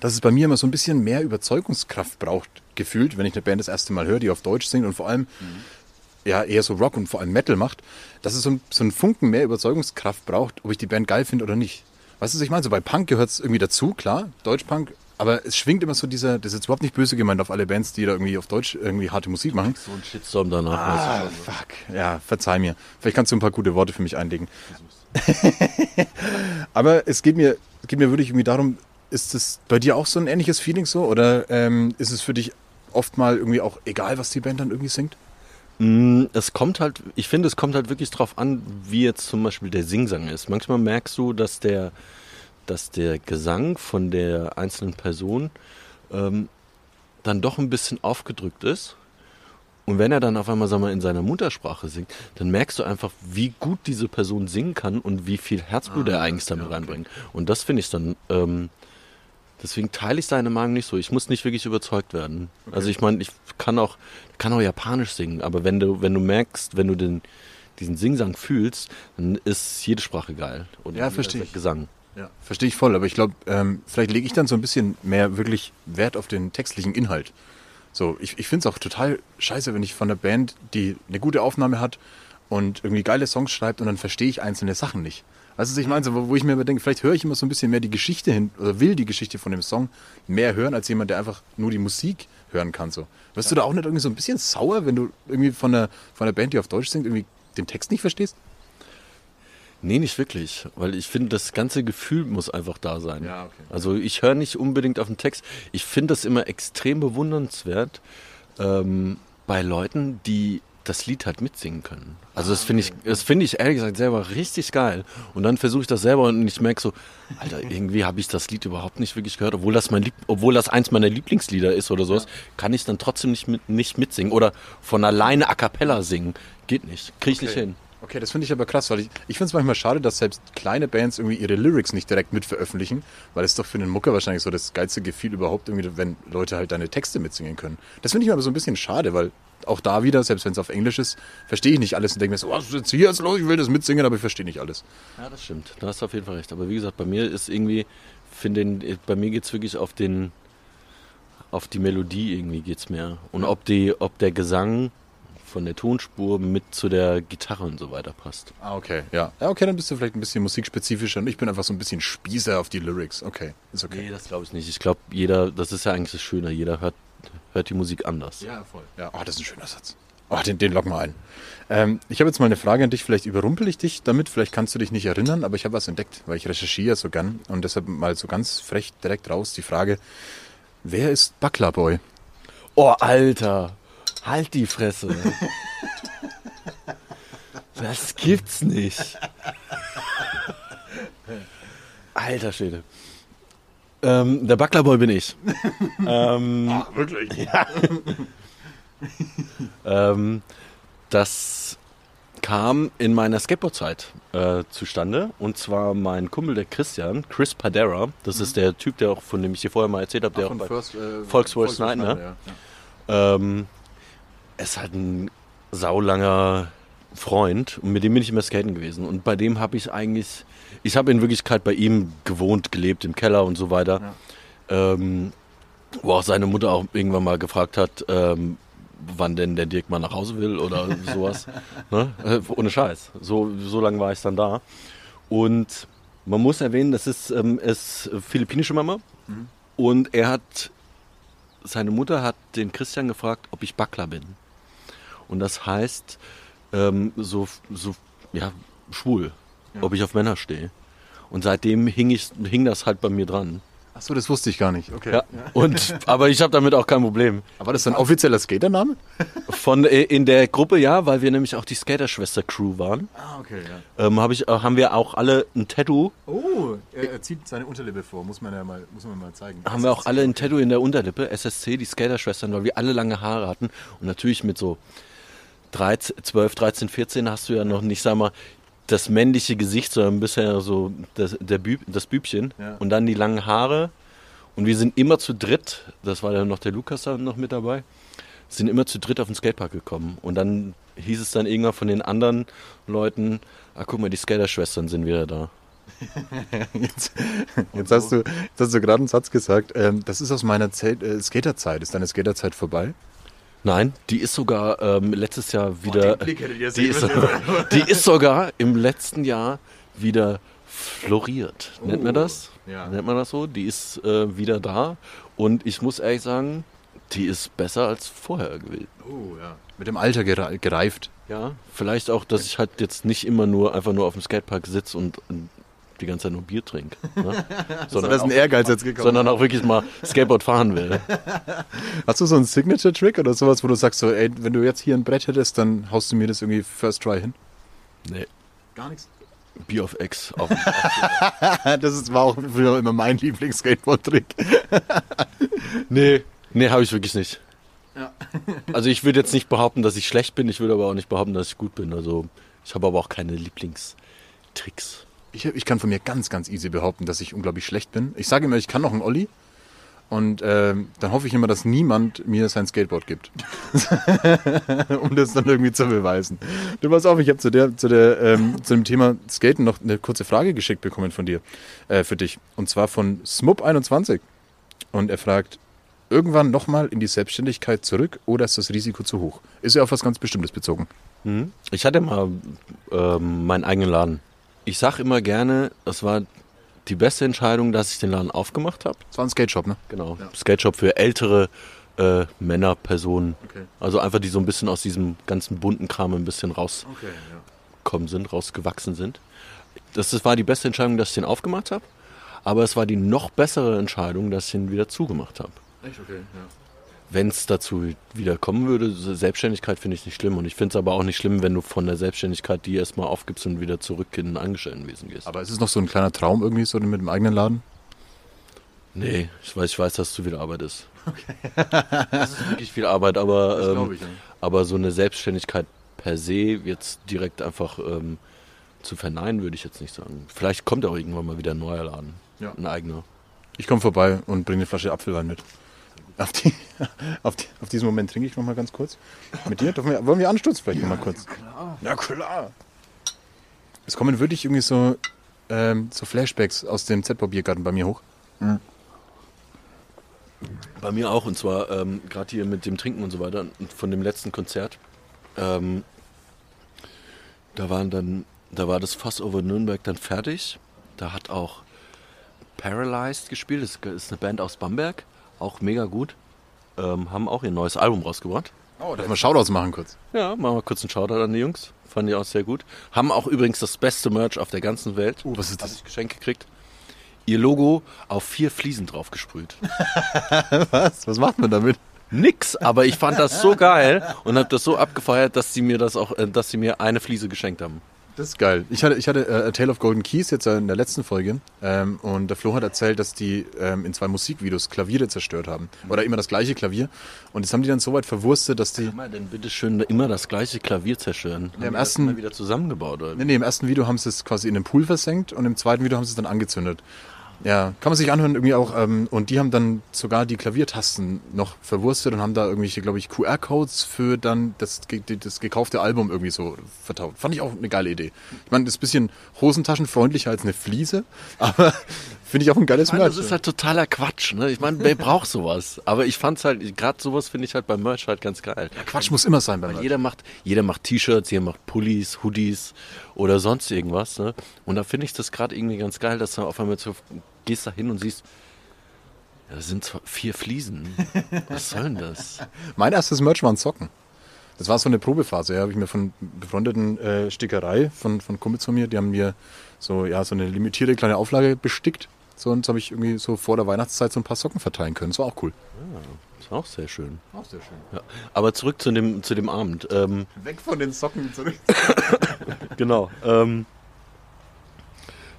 Speaker 5: dass es bei mir immer so ein bisschen mehr Überzeugungskraft braucht, gefühlt, wenn ich eine Band das erste Mal höre, die auf Deutsch singt und vor allem ja eher so Rock und vor allem Metal macht, dass es so ein, so ein Funken mehr Überzeugungskraft braucht, ob ich die Band geil finde oder nicht. Weißt du, was ich meine? So bei Punk gehört es irgendwie dazu, klar, Deutschpunk, aber es schwingt immer so dieser, das ist jetzt überhaupt nicht böse gemeint auf alle Bands, die da irgendwie auf Deutsch irgendwie harte Musik machen.
Speaker 9: So ein Shitstorm danach.
Speaker 5: Ah, fuck. Ja, verzeih mir. Vielleicht kannst du ein paar gute Worte für mich einlegen. *laughs* Aber es geht mir, es geht mir wirklich irgendwie darum, ist es bei dir auch so ein ähnliches Feeling so? Oder ähm, ist es für dich oft mal irgendwie auch egal, was die Band dann irgendwie singt?
Speaker 9: Mm, Es kommt halt, ich finde, es kommt halt wirklich drauf an, wie jetzt zum Beispiel der Singsang ist. Manchmal merkst du, dass der, dass der Gesang von der einzelnen Person ähm, dann doch ein bisschen aufgedrückt ist. Und wenn er dann auf einmal, sag mal, in seiner Muttersprache singt, dann merkst du einfach, wie gut diese Person singen kann und wie viel Herzblut er eigentlich damit reinbringt. Und das finde ich dann, ähm, deswegen teile ich seine Meinung nicht so. Ich muss nicht wirklich überzeugt werden. Also ich meine, ich kann auch, kann auch Japanisch singen, aber wenn du, wenn du merkst, wenn du den, diesen Singsang fühlst, dann ist jede Sprache geil. Und
Speaker 5: Ja, verstehe.
Speaker 9: Gesang.
Speaker 5: Ja. Verstehe ich voll, aber ich glaube, ähm, vielleicht lege ich dann so ein bisschen mehr wirklich Wert auf den textlichen Inhalt. So, ich, ich finde es auch total scheiße, wenn ich von der Band, die eine gute Aufnahme hat und irgendwie geile Songs schreibt und dann verstehe ich einzelne Sachen nicht. Weißt du, was ich meine? So, wo, ich mir immer denke, vielleicht höre ich immer so ein bisschen mehr die Geschichte hin oder will die Geschichte von dem Song mehr hören, als jemand, der einfach nur die Musik hören kann. So. Wirst du da auch nicht irgendwie so ein bisschen sauer, wenn du irgendwie von der, von der Band, die auf Deutsch singt, irgendwie den Text nicht verstehst?
Speaker 9: Nee, nicht wirklich, weil ich finde, das ganze Gefühl muss einfach da sein.
Speaker 5: Ja, okay.
Speaker 9: Also ich höre nicht unbedingt auf den Text. Ich finde das immer extrem bewundernswert ähm, bei Leuten, die das Lied halt mitsingen können. Also das finde ich, das finde ich ehrlich gesagt selber richtig geil. Und dann versuche ich das selber und ich merke so, Alter, irgendwie habe ich das Lied überhaupt nicht wirklich gehört, obwohl das mein Lieb obwohl das eins meiner Lieblingslieder ist oder sowas, kann ich dann trotzdem nicht mit, nicht mitsingen oder von alleine a cappella singen. Geht nicht. Krieg ich nicht hin.
Speaker 5: Okay, das finde ich aber krass, weil ich, ich finde es manchmal schade, dass selbst kleine Bands irgendwie ihre Lyrics nicht direkt mit veröffentlichen, weil es doch für einen Mucker wahrscheinlich so das geilste Gefühl überhaupt irgendwie, wenn Leute halt deine Texte mitsingen können. Das finde ich aber so ein bisschen schade, weil auch da wieder, selbst wenn es auf Englisch ist, verstehe ich nicht alles und denke mir so, was ist jetzt hier jetzt los? Ich will das mitsingen, aber ich verstehe nicht alles.
Speaker 9: Ja, das stimmt. Da hast du auf jeden Fall recht. Aber wie gesagt, bei mir ist irgendwie, finde bei mir geht's wirklich auf den, auf die Melodie irgendwie geht's mehr. Und ob die, ob der Gesang von der Tonspur mit zu der Gitarre und so weiter passt.
Speaker 5: Ah, okay, ja. Ja, okay, dann bist du vielleicht ein bisschen musikspezifischer und ich bin einfach so ein bisschen Spießer auf die Lyrics. Okay, ist okay.
Speaker 9: Nee, das glaube ich nicht. Ich glaube, jeder, das ist ja eigentlich das Schöne, jeder hört, hört die Musik anders.
Speaker 5: Ja, voll. Ja, oh, das ist ein schöner Satz. Oh, den, den lock mal ein. Ähm, ich habe jetzt mal eine Frage an dich, vielleicht überrumpel ich dich damit, vielleicht kannst du dich nicht erinnern, aber ich habe was entdeckt, weil ich recherchiere so gern und deshalb mal so ganz frech direkt raus die Frage, wer ist Buckler Boy?
Speaker 9: Oh, Alter, halt die Fresse. das gibt's nicht. Alter Schwede. Ähm, der Bucklerboy bin ich. ähm,
Speaker 5: Ah, wirklich? *laughs*
Speaker 9: Ja. ähm, das kam in meiner Skateboard-Zeit äh, zustande. Und zwar mein Kumpel, der Christian, Chris Padera. Das ist der Typ, der auch, von dem ich dir vorher mal erzählt habe, der auch bei
Speaker 5: äh,
Speaker 9: Volkswagen Snyder, ne?
Speaker 5: ja.
Speaker 9: ähm, ist halt ein saulanger Freund und mit dem bin ich immer skaten gewesen. Und bei dem habe ich eigentlich, ich habe in Wirklichkeit bei ihm gewohnt, gelebt im Keller und so weiter. Ähm, wo auch seine Mutter auch irgendwann mal gefragt hat, ähm, wann denn der Dirk mal nach Hause will oder *laughs* sowas. ne? Äh, Ohne Scheiß. So, so lange war ich dann da. Und man muss erwähnen, das ist, ähm, ist philippinische Mama. Und er hat, seine Mutter hat den Christian gefragt, ob ich Backler bin. Und das heißt, ähm, so, so, ja, schwul, ob ich auf Männer stehe. Und seitdem hing, ich, hing das halt bei mir dran.
Speaker 5: Achso, das wusste ich gar nicht. Okay.
Speaker 9: Ja. Und, aber ich habe damit auch kein Problem.
Speaker 5: Aber das ist ein offizieller Skatername?
Speaker 9: Von äh, in der Gruppe ja, weil wir nämlich auch die Skaterschwester-Crew waren,
Speaker 5: Ah, okay, ja.
Speaker 9: ähm, hab ich, äh, haben wir auch alle ein Tattoo.
Speaker 5: Oh, er, er zieht seine Unterlippe vor, muss man ja mal, muss man mal zeigen.
Speaker 9: Haben wir auch alle ein Tattoo in der Unterlippe, SSC, die Skaterschwestern, weil wir alle lange Haare hatten. Und natürlich mit so 13, 12, 13, 14 hast du ja noch nicht, sag mal, das männliche Gesicht, sondern bisher so das, der Büb, das Bübchen.
Speaker 5: Ja.
Speaker 9: Und dann die langen Haare. Und wir sind immer zu dritt, das war dann noch der Lukas dann noch mit dabei, sind immer zu dritt auf den Skatepark gekommen. Und dann hieß es dann irgendwann von den anderen Leuten, ah guck mal, die Skaterschwestern sind wieder da. *laughs*
Speaker 5: Jetzt, jetzt, hast du, jetzt hast du gerade einen Satz gesagt, ähm, das ist aus meiner äh, Skaterzeit. Ist deine Skaterzeit vorbei?
Speaker 9: Nein, die ist sogar ähm, letztes Jahr wieder.
Speaker 5: den Blick hättet ihr
Speaker 9: die, ist, *laughs* die ist sogar im letzten Jahr wieder floriert. Nennt man das?
Speaker 5: ja.
Speaker 9: Nennt man das so? Die ist äh, wieder da. Und ich muss ehrlich sagen, die ist besser als vorher gewesen.
Speaker 5: Oh, ja. Mit dem Alter gere- gereift.
Speaker 9: Ja, vielleicht auch, dass ich halt jetzt nicht immer nur einfach nur auf dem Skatepark sitze und, und die ganze Zeit nur Bier trinke. Ne? *laughs* sondern,
Speaker 5: da ist ein
Speaker 9: auch,
Speaker 5: Ehrgeiz jetzt gekommen.
Speaker 9: sondern auch wirklich mal Skateboard fahren will. *laughs*
Speaker 5: Hast du so einen Signature-Trick oder sowas, wo du sagst, so, ey, wenn du jetzt hier ein Brett hättest, dann haust du mir das irgendwie First Try hin?
Speaker 9: Nee,
Speaker 5: Gar nichts.
Speaker 9: Bier auf Ex. Auf, *laughs*
Speaker 5: Das ist, war auch früher immer mein Lieblings-Skateboard-Trick.
Speaker 9: Nee, nee, habe ich wirklich nicht. Also ich würde jetzt nicht behaupten, dass ich schlecht bin, ich würde aber auch nicht behaupten, dass ich gut bin. Also ich habe aber auch keine Lieblingstricks.
Speaker 5: Ich, ich kann von mir ganz, ganz easy behaupten, dass ich unglaublich schlecht bin. Ich sage immer, ich kann noch einen Olli. Und ähm, dann hoffe ich immer, dass niemand mir sein Skateboard gibt. *laughs* um das dann irgendwie zu beweisen. Du pass auf, ich habe zu, der, zu, der, ähm, zu dem Thema Skaten noch eine kurze Frage geschickt bekommen von dir, äh, für dich. Und zwar von Smup21. Und er fragt, irgendwann nochmal in die Selbstständigkeit zurück oder ist das Risiko zu hoch? Ist ja auf was ganz Bestimmtes bezogen.
Speaker 9: Mhm. Ich hatte mal ähm, meinen eigenen Laden. Ich sage immer gerne, es war die beste Entscheidung, dass ich den Laden aufgemacht habe.
Speaker 5: Das war ein Skate-Shop, ne?
Speaker 9: Genau. Skate Shop für ältere äh, Männer, Personen.
Speaker 5: Okay.
Speaker 9: Also einfach, die so ein bisschen aus diesem ganzen bunten Kram ein bisschen rausgekommen
Speaker 5: Okay, ja.
Speaker 9: sind, rausgewachsen sind. Das, das war die beste Entscheidung, dass ich den aufgemacht habe. Aber es war die noch bessere Entscheidung, dass ich ihn wieder zugemacht habe.
Speaker 5: Echt okay, ja.
Speaker 9: Wenn es dazu wieder kommen würde, Selbstständigkeit finde ich nicht schlimm. Und ich finde es aber auch nicht schlimm, wenn du von der Selbstständigkeit die erstmal aufgibst und wieder zurück in ein Angestelltenwesen gehst.
Speaker 5: Aber ist es noch so ein kleiner Traum irgendwie so mit dem eigenen Laden?
Speaker 9: Nee, ich weiß, ich weiß, dass es zu viel Arbeit ist. *laughs* Okay. das ist wirklich viel Arbeit, aber, ähm,
Speaker 5: ich, ja.
Speaker 9: aber so eine Selbstständigkeit per se jetzt direkt einfach ähm, zu verneinen, würde ich jetzt nicht sagen. Vielleicht kommt auch irgendwann mal wieder ein neuer Laden.
Speaker 5: Ja.
Speaker 9: Ein eigener.
Speaker 5: Ich komme vorbei und bringe eine Flasche Apfelwein mit. Auf, die, *laughs* auf, die, auf diesen Moment trinke ich noch mal ganz kurz. Mit dir? Wir, wollen wir anstoßen vielleicht noch mal kurz? Klar. Ja, klar. Es kommen wirklich irgendwie so, ähm, so Flashbacks aus dem Z-Bau-Biergarten bei mir hoch.
Speaker 9: Bei mir auch, und zwar ähm, gerade hier mit dem Trinken und so weiter, und von dem letzten Konzert. Ähm, da waren dann, da war das Fass over Nürnberg dann fertig. Da hat auch Paralyzed gespielt, das ist eine Band aus Bamberg, auch mega gut. Ähm, haben auch ihr neues Album rausgebracht.
Speaker 5: Oh, darf mal Shoutouts machen kurz.
Speaker 9: Ja, machen wir kurz einen Shoutout an die Jungs. Fanden die auch sehr gut. Haben auch übrigens das beste Merch auf der ganzen Welt.
Speaker 5: Oh, was ist
Speaker 9: Hab
Speaker 5: das?
Speaker 9: ich geschenkt gekriegt. Ihr Logo auf vier Fliesen drauf gesprüht. *laughs*
Speaker 5: Was? Was macht man damit?
Speaker 9: Nix, aber ich fand das so geil und habe das so abgefeiert, dass sie mir das auch, äh, dass sie mir eine Fliese geschenkt haben.
Speaker 5: Das ist geil. Ich hatte, ich hatte äh, A Tale of Golden Keys jetzt äh, in der letzten Folge ähm, und der Flo hat erzählt, dass die ähm, in zwei Musikvideos Klaviere zerstört haben. Oder immer das gleiche Klavier. Und das haben die dann so weit verwurstet, dass die...
Speaker 9: Kann man denn bitte schön immer das gleiche Klavier zerstören?
Speaker 5: im
Speaker 9: die das
Speaker 5: ersten-
Speaker 9: mal wieder zusammengebaut oder?
Speaker 5: Nee, nee, im ersten Video haben sie es quasi in den Pool versenkt und im zweiten Video haben sie es dann angezündet. Ja, kann man sich anhören irgendwie auch. Ähm, und die haben dann sogar die Klaviertasten noch verwurstet und haben da irgendwelche, glaube ich, QR-Codes für dann das, das gekaufte Album irgendwie so vertaut. Fand ich auch eine geile Idee. Ich meine, das ist ein bisschen hosentaschenfreundlicher als eine Fliese, *laughs* aber finde ich auch ein geiles
Speaker 9: Ich meine, das
Speaker 5: Merch.
Speaker 9: ist halt totaler Quatsch. Ne? Ich meine, wer braucht sowas? Aber ich fand's halt, gerade sowas finde ich halt beim Merch halt ganz geil.
Speaker 5: Quatsch muss immer sein beim
Speaker 9: Weil
Speaker 5: Merch.
Speaker 9: jeder macht, jeder macht T-Shirts, jeder macht Pullis, Hoodies oder sonst irgendwas. Ne? Und da finde ich das gerade irgendwie ganz geil, dass du auf einmal so gehst da hin und siehst, ja, das sind zwar vier Fliesen. Was soll denn das? *laughs*
Speaker 5: Mein erstes Merch waren Socken. Das war so eine Probephase, ja, habe ich mir von befreundeten äh, Stickerei von, von Kumpels von mir, die haben mir so, ja, so eine limitierte kleine Auflage bestickt. So, und habe ich irgendwie so vor der Weihnachtszeit so ein paar Socken verteilen können. Das war auch cool.
Speaker 9: Das ist auch sehr schön.
Speaker 5: Auch sehr schön.
Speaker 9: Ja. Aber zurück zu dem, zu dem Abend. Ähm,
Speaker 5: Weg von den Socken zurück. *laughs*
Speaker 9: genau. Ähm,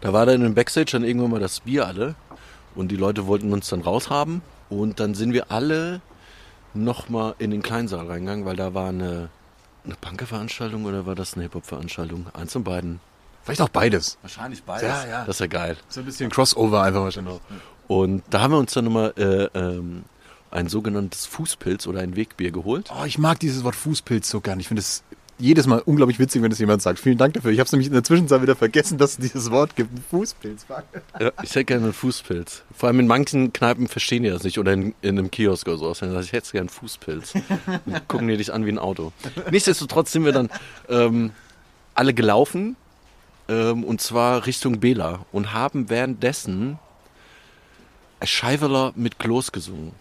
Speaker 9: da war dann im Backstage dann irgendwann mal das Bier alle und die Leute wollten uns dann raushaben und dann sind wir alle nochmal in den Kleinsaal reingegangen, weil da war eine, eine Punker-Veranstaltung oder war das eine Hip-Hop-Veranstaltung? Eins von beiden.
Speaker 5: Vielleicht auch beides.
Speaker 9: Wahrscheinlich beides.
Speaker 5: Ja, ja.
Speaker 9: Das ist ja geil.
Speaker 5: So ein bisschen Crossover einfach wahrscheinlich.
Speaker 9: Und da haben wir uns dann nochmal äh, ähm, ein sogenanntes Fußpilz oder ein Wegbier geholt.
Speaker 5: Oh, ich mag dieses Wort Fußpilz so gern. Ich finde es jedes Mal unglaublich witzig, wenn das jemand sagt. Vielen Dank dafür. Ich habe es nämlich in der Zwischenzeit wieder vergessen, dass es dieses Wort gibt. Ein Fußpilz.
Speaker 9: Ja, ich hätte gerne einen Fußpilz. Vor allem in manchen Kneipen verstehen die das nicht oder in, in einem Kiosk oder sowas. Dann sag ich, ich hätte gerne einen Fußpilz. Und gucken die dich an wie ein Auto. Nichtsdestotrotz sind wir dann ähm, alle gelaufen ähm, und zwar Richtung Bela und haben währenddessen Scheiveler mit Klos gesungen.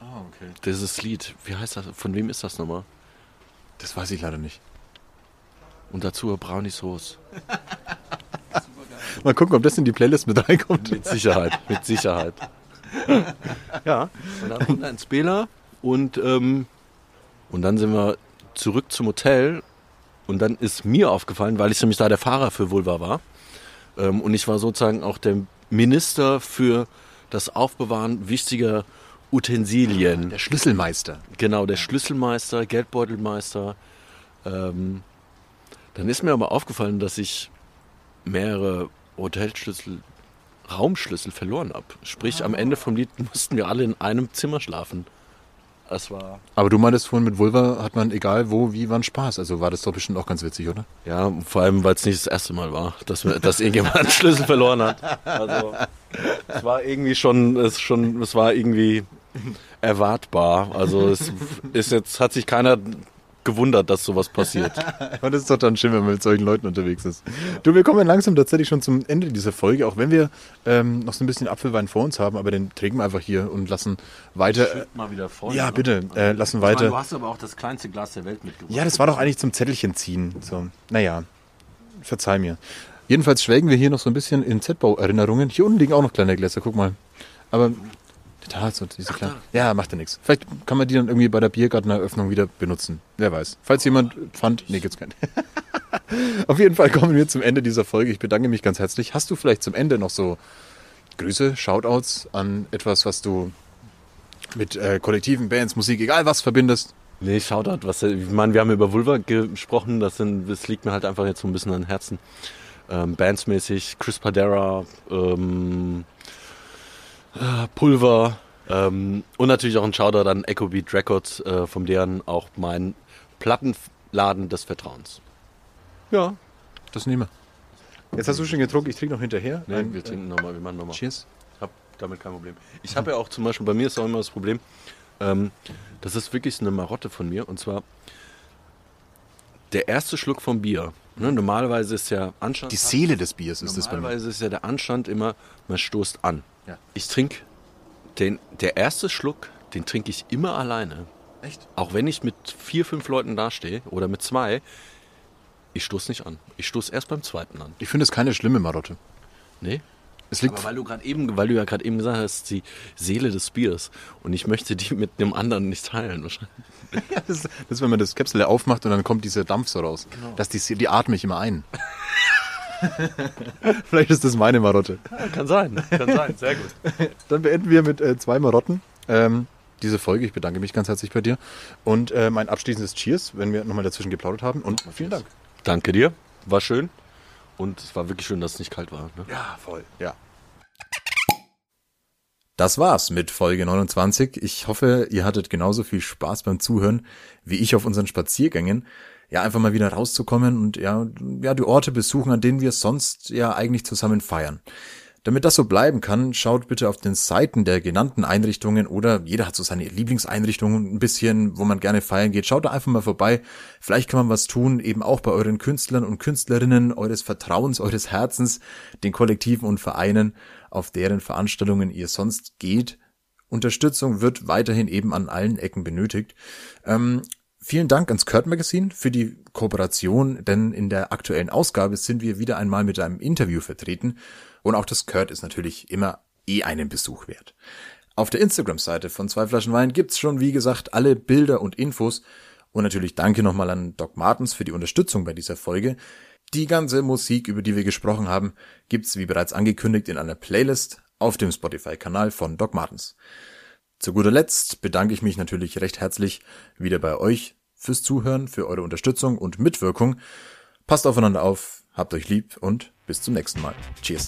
Speaker 5: Oh, okay.
Speaker 9: Dieses Lied, wie heißt das? Von wem ist das nochmal?
Speaker 5: Das weiß ich leider nicht.
Speaker 9: Und dazu Brownie Sauce.
Speaker 5: Mal gucken, ob das in die Playlist mit reinkommt.
Speaker 9: Mit Sicherheit, mit Sicherheit. *laughs* ja, und dann runter ins Bela und, ähm, und dann sind wir zurück zum Hotel und dann ist mir aufgefallen, weil ich nämlich da der Fahrer für Vulva war ähm, und ich war sozusagen auch der Minister für das Aufbewahren wichtiger Utensilien.
Speaker 5: Der Schlüsselmeister.
Speaker 9: Genau, der Schlüsselmeister, Geldbeutelmeister. Ähm, dann ist mir aber aufgefallen, dass ich mehrere Hotelschlüssel, Raumschlüssel verloren habe. Sprich, am Ende vom Lied *laughs* mussten wir alle in einem Zimmer schlafen. Das war.
Speaker 5: Aber du meintest vorhin, mit Vulva hat man egal wo, wie, wann Spaß. Also war das doch bestimmt auch ganz witzig, oder?
Speaker 9: Ja, vor allem, weil es nicht das erste Mal war, dass, wir, dass irgendjemand einen Schlüssel verloren hat. Also, es war irgendwie schon, es schon, es war irgendwie erwartbar. Also, es ist jetzt, hat sich keiner gewundert, dass sowas passiert. *laughs*
Speaker 5: Und das ist doch dann schön, wenn man mit solchen Leuten unterwegs ist. Du, wir kommen langsam tatsächlich schon zum Ende dieser Folge, auch wenn wir ähm, noch so ein bisschen Apfelwein vor uns haben, aber den trinken wir einfach hier und lassen weiter.
Speaker 9: Mal wieder voll.
Speaker 5: Ja, bitte, äh, lassen
Speaker 9: Ich meine,
Speaker 5: weiter.
Speaker 9: du hast aber auch das kleinste Glas der Welt mitgebracht.
Speaker 5: Ja, das war doch eigentlich zum Zettelchen ziehen. So, naja, verzeih mir. Jedenfalls schwelgen wir hier noch so ein bisschen in Z-Bau-Erinnerungen. Hier unten liegen auch noch kleine Gläser, guck mal. Aber Da, so diese kleinen. Ja, macht ja nichts. Vielleicht kann man die dann irgendwie bei der Biergarteneröffnung wieder benutzen. Wer weiß. Falls jemand fand, nee, gibt's keinen. *laughs* Auf jeden Fall kommen wir zum Ende dieser Folge. Ich bedanke mich ganz herzlich. Hast du vielleicht zum Ende noch so Grüße, Shoutouts an etwas, was du mit äh, Kollektiven, Bands, Musik, egal was verbindest?
Speaker 9: Nee, Shoutout. Was, ich meine, wir haben über Vulva gesprochen. Das, sind, das liegt mir halt einfach jetzt so ein bisschen an Herzen. Ähm, bandsmäßig, Chris Padera, ähm, äh, Pulver ähm, und natürlich auch ein Shoutout an Echo Beat Records, äh, von deren auch mein Plattenladen des Vertrauens. Ja.
Speaker 5: Das nehmen wir. Jetzt hast du schon getrunken, ich trinke noch hinterher.
Speaker 9: Nee,
Speaker 5: Ein,
Speaker 9: wir trinken nochmal, wir machen nochmal.
Speaker 5: Cheers.
Speaker 9: Ich habe damit kein Problem. Ich habe ja auch zum Beispiel, bei mir ist auch immer das Problem, ähm, das ist wirklich eine Marotte von mir. Und zwar der erste Schluck vom Bier. Ne, normalerweise ist ja Anstand.
Speaker 5: Die Seele des Biers ist das bei mir.
Speaker 9: Normalerweise ist ja der Anstand immer, man stoßt an.
Speaker 5: Ja.
Speaker 9: Ich trinke den, der erste Schluck, den trinke ich immer alleine.
Speaker 5: Echt?
Speaker 9: Auch wenn ich mit vier, fünf Leuten dastehe oder mit zwei, ich stoße nicht an. Ich stoße erst beim zweiten an.
Speaker 5: Ich finde es keine schlimme Marotte.
Speaker 9: Nee?
Speaker 5: Es liegt
Speaker 9: Aber weil du gerade eben, weil du ja gerade eben gesagt hast, die Seele des Biers und ich möchte die mit einem anderen nicht teilen. wahrscheinlich. *laughs*
Speaker 5: Ja, das, das ist, wenn man das Käpsel aufmacht und dann kommt dieser Dampf so raus. Das, die, die atme ich immer ein. *laughs* Vielleicht ist das meine Marotte.
Speaker 9: Kann sein, kann sein, sehr gut. *laughs*
Speaker 5: Dann beenden wir mit äh, zwei Marotten ähm, diese Folge. Ich bedanke mich ganz herzlich bei dir. Und äh, mein abschließendes Cheers, wenn wir nochmal dazwischen geplaudert haben. Und vielen Dank.
Speaker 9: Danke dir, war schön und es war wirklich schön, dass es nicht kalt war. Ne?
Speaker 5: Ja, voll. Ja. Das war's mit Folge 29. Ich hoffe, ihr hattet genauso viel Spaß beim Zuhören wie ich auf unseren Spaziergängen. Ja, einfach mal wieder rauszukommen und ja, ja, die Orte besuchen, an denen wir sonst ja eigentlich zusammen feiern. Damit das so bleiben kann, schaut bitte auf den Seiten der genannten Einrichtungen oder jeder hat so seine Lieblingseinrichtungen ein bisschen, wo man gerne feiern geht. Schaut da einfach mal vorbei. Vielleicht kann man was tun, eben auch bei euren Künstlern und Künstlerinnen eures Vertrauens, eures Herzens, den Kollektiven und Vereinen, auf deren Veranstaltungen ihr sonst geht. Unterstützung wird weiterhin eben an allen Ecken benötigt. Ähm, vielen Dank ans Kurt Magazine für die Kooperation, denn in der aktuellen Ausgabe sind wir wieder einmal mit einem Interview vertreten und auch das Kurt ist natürlich immer eh einen Besuch wert. Auf der Instagram-Seite von Zwei Flaschen Wein gibt's schon, wie gesagt, alle Bilder und Infos und natürlich danke nochmal an Doc Martens für die Unterstützung bei dieser Folge. Die ganze Musik, über die wir gesprochen haben, gibt's wie bereits angekündigt in einer Playlist auf dem Spotify-Kanal von Doc Martens. Zu guter Letzt bedanke ich mich natürlich recht herzlich wieder bei euch fürs Zuhören, für eure Unterstützung und Mitwirkung. Passt aufeinander auf, habt euch lieb und bis zum nächsten Mal. Cheers.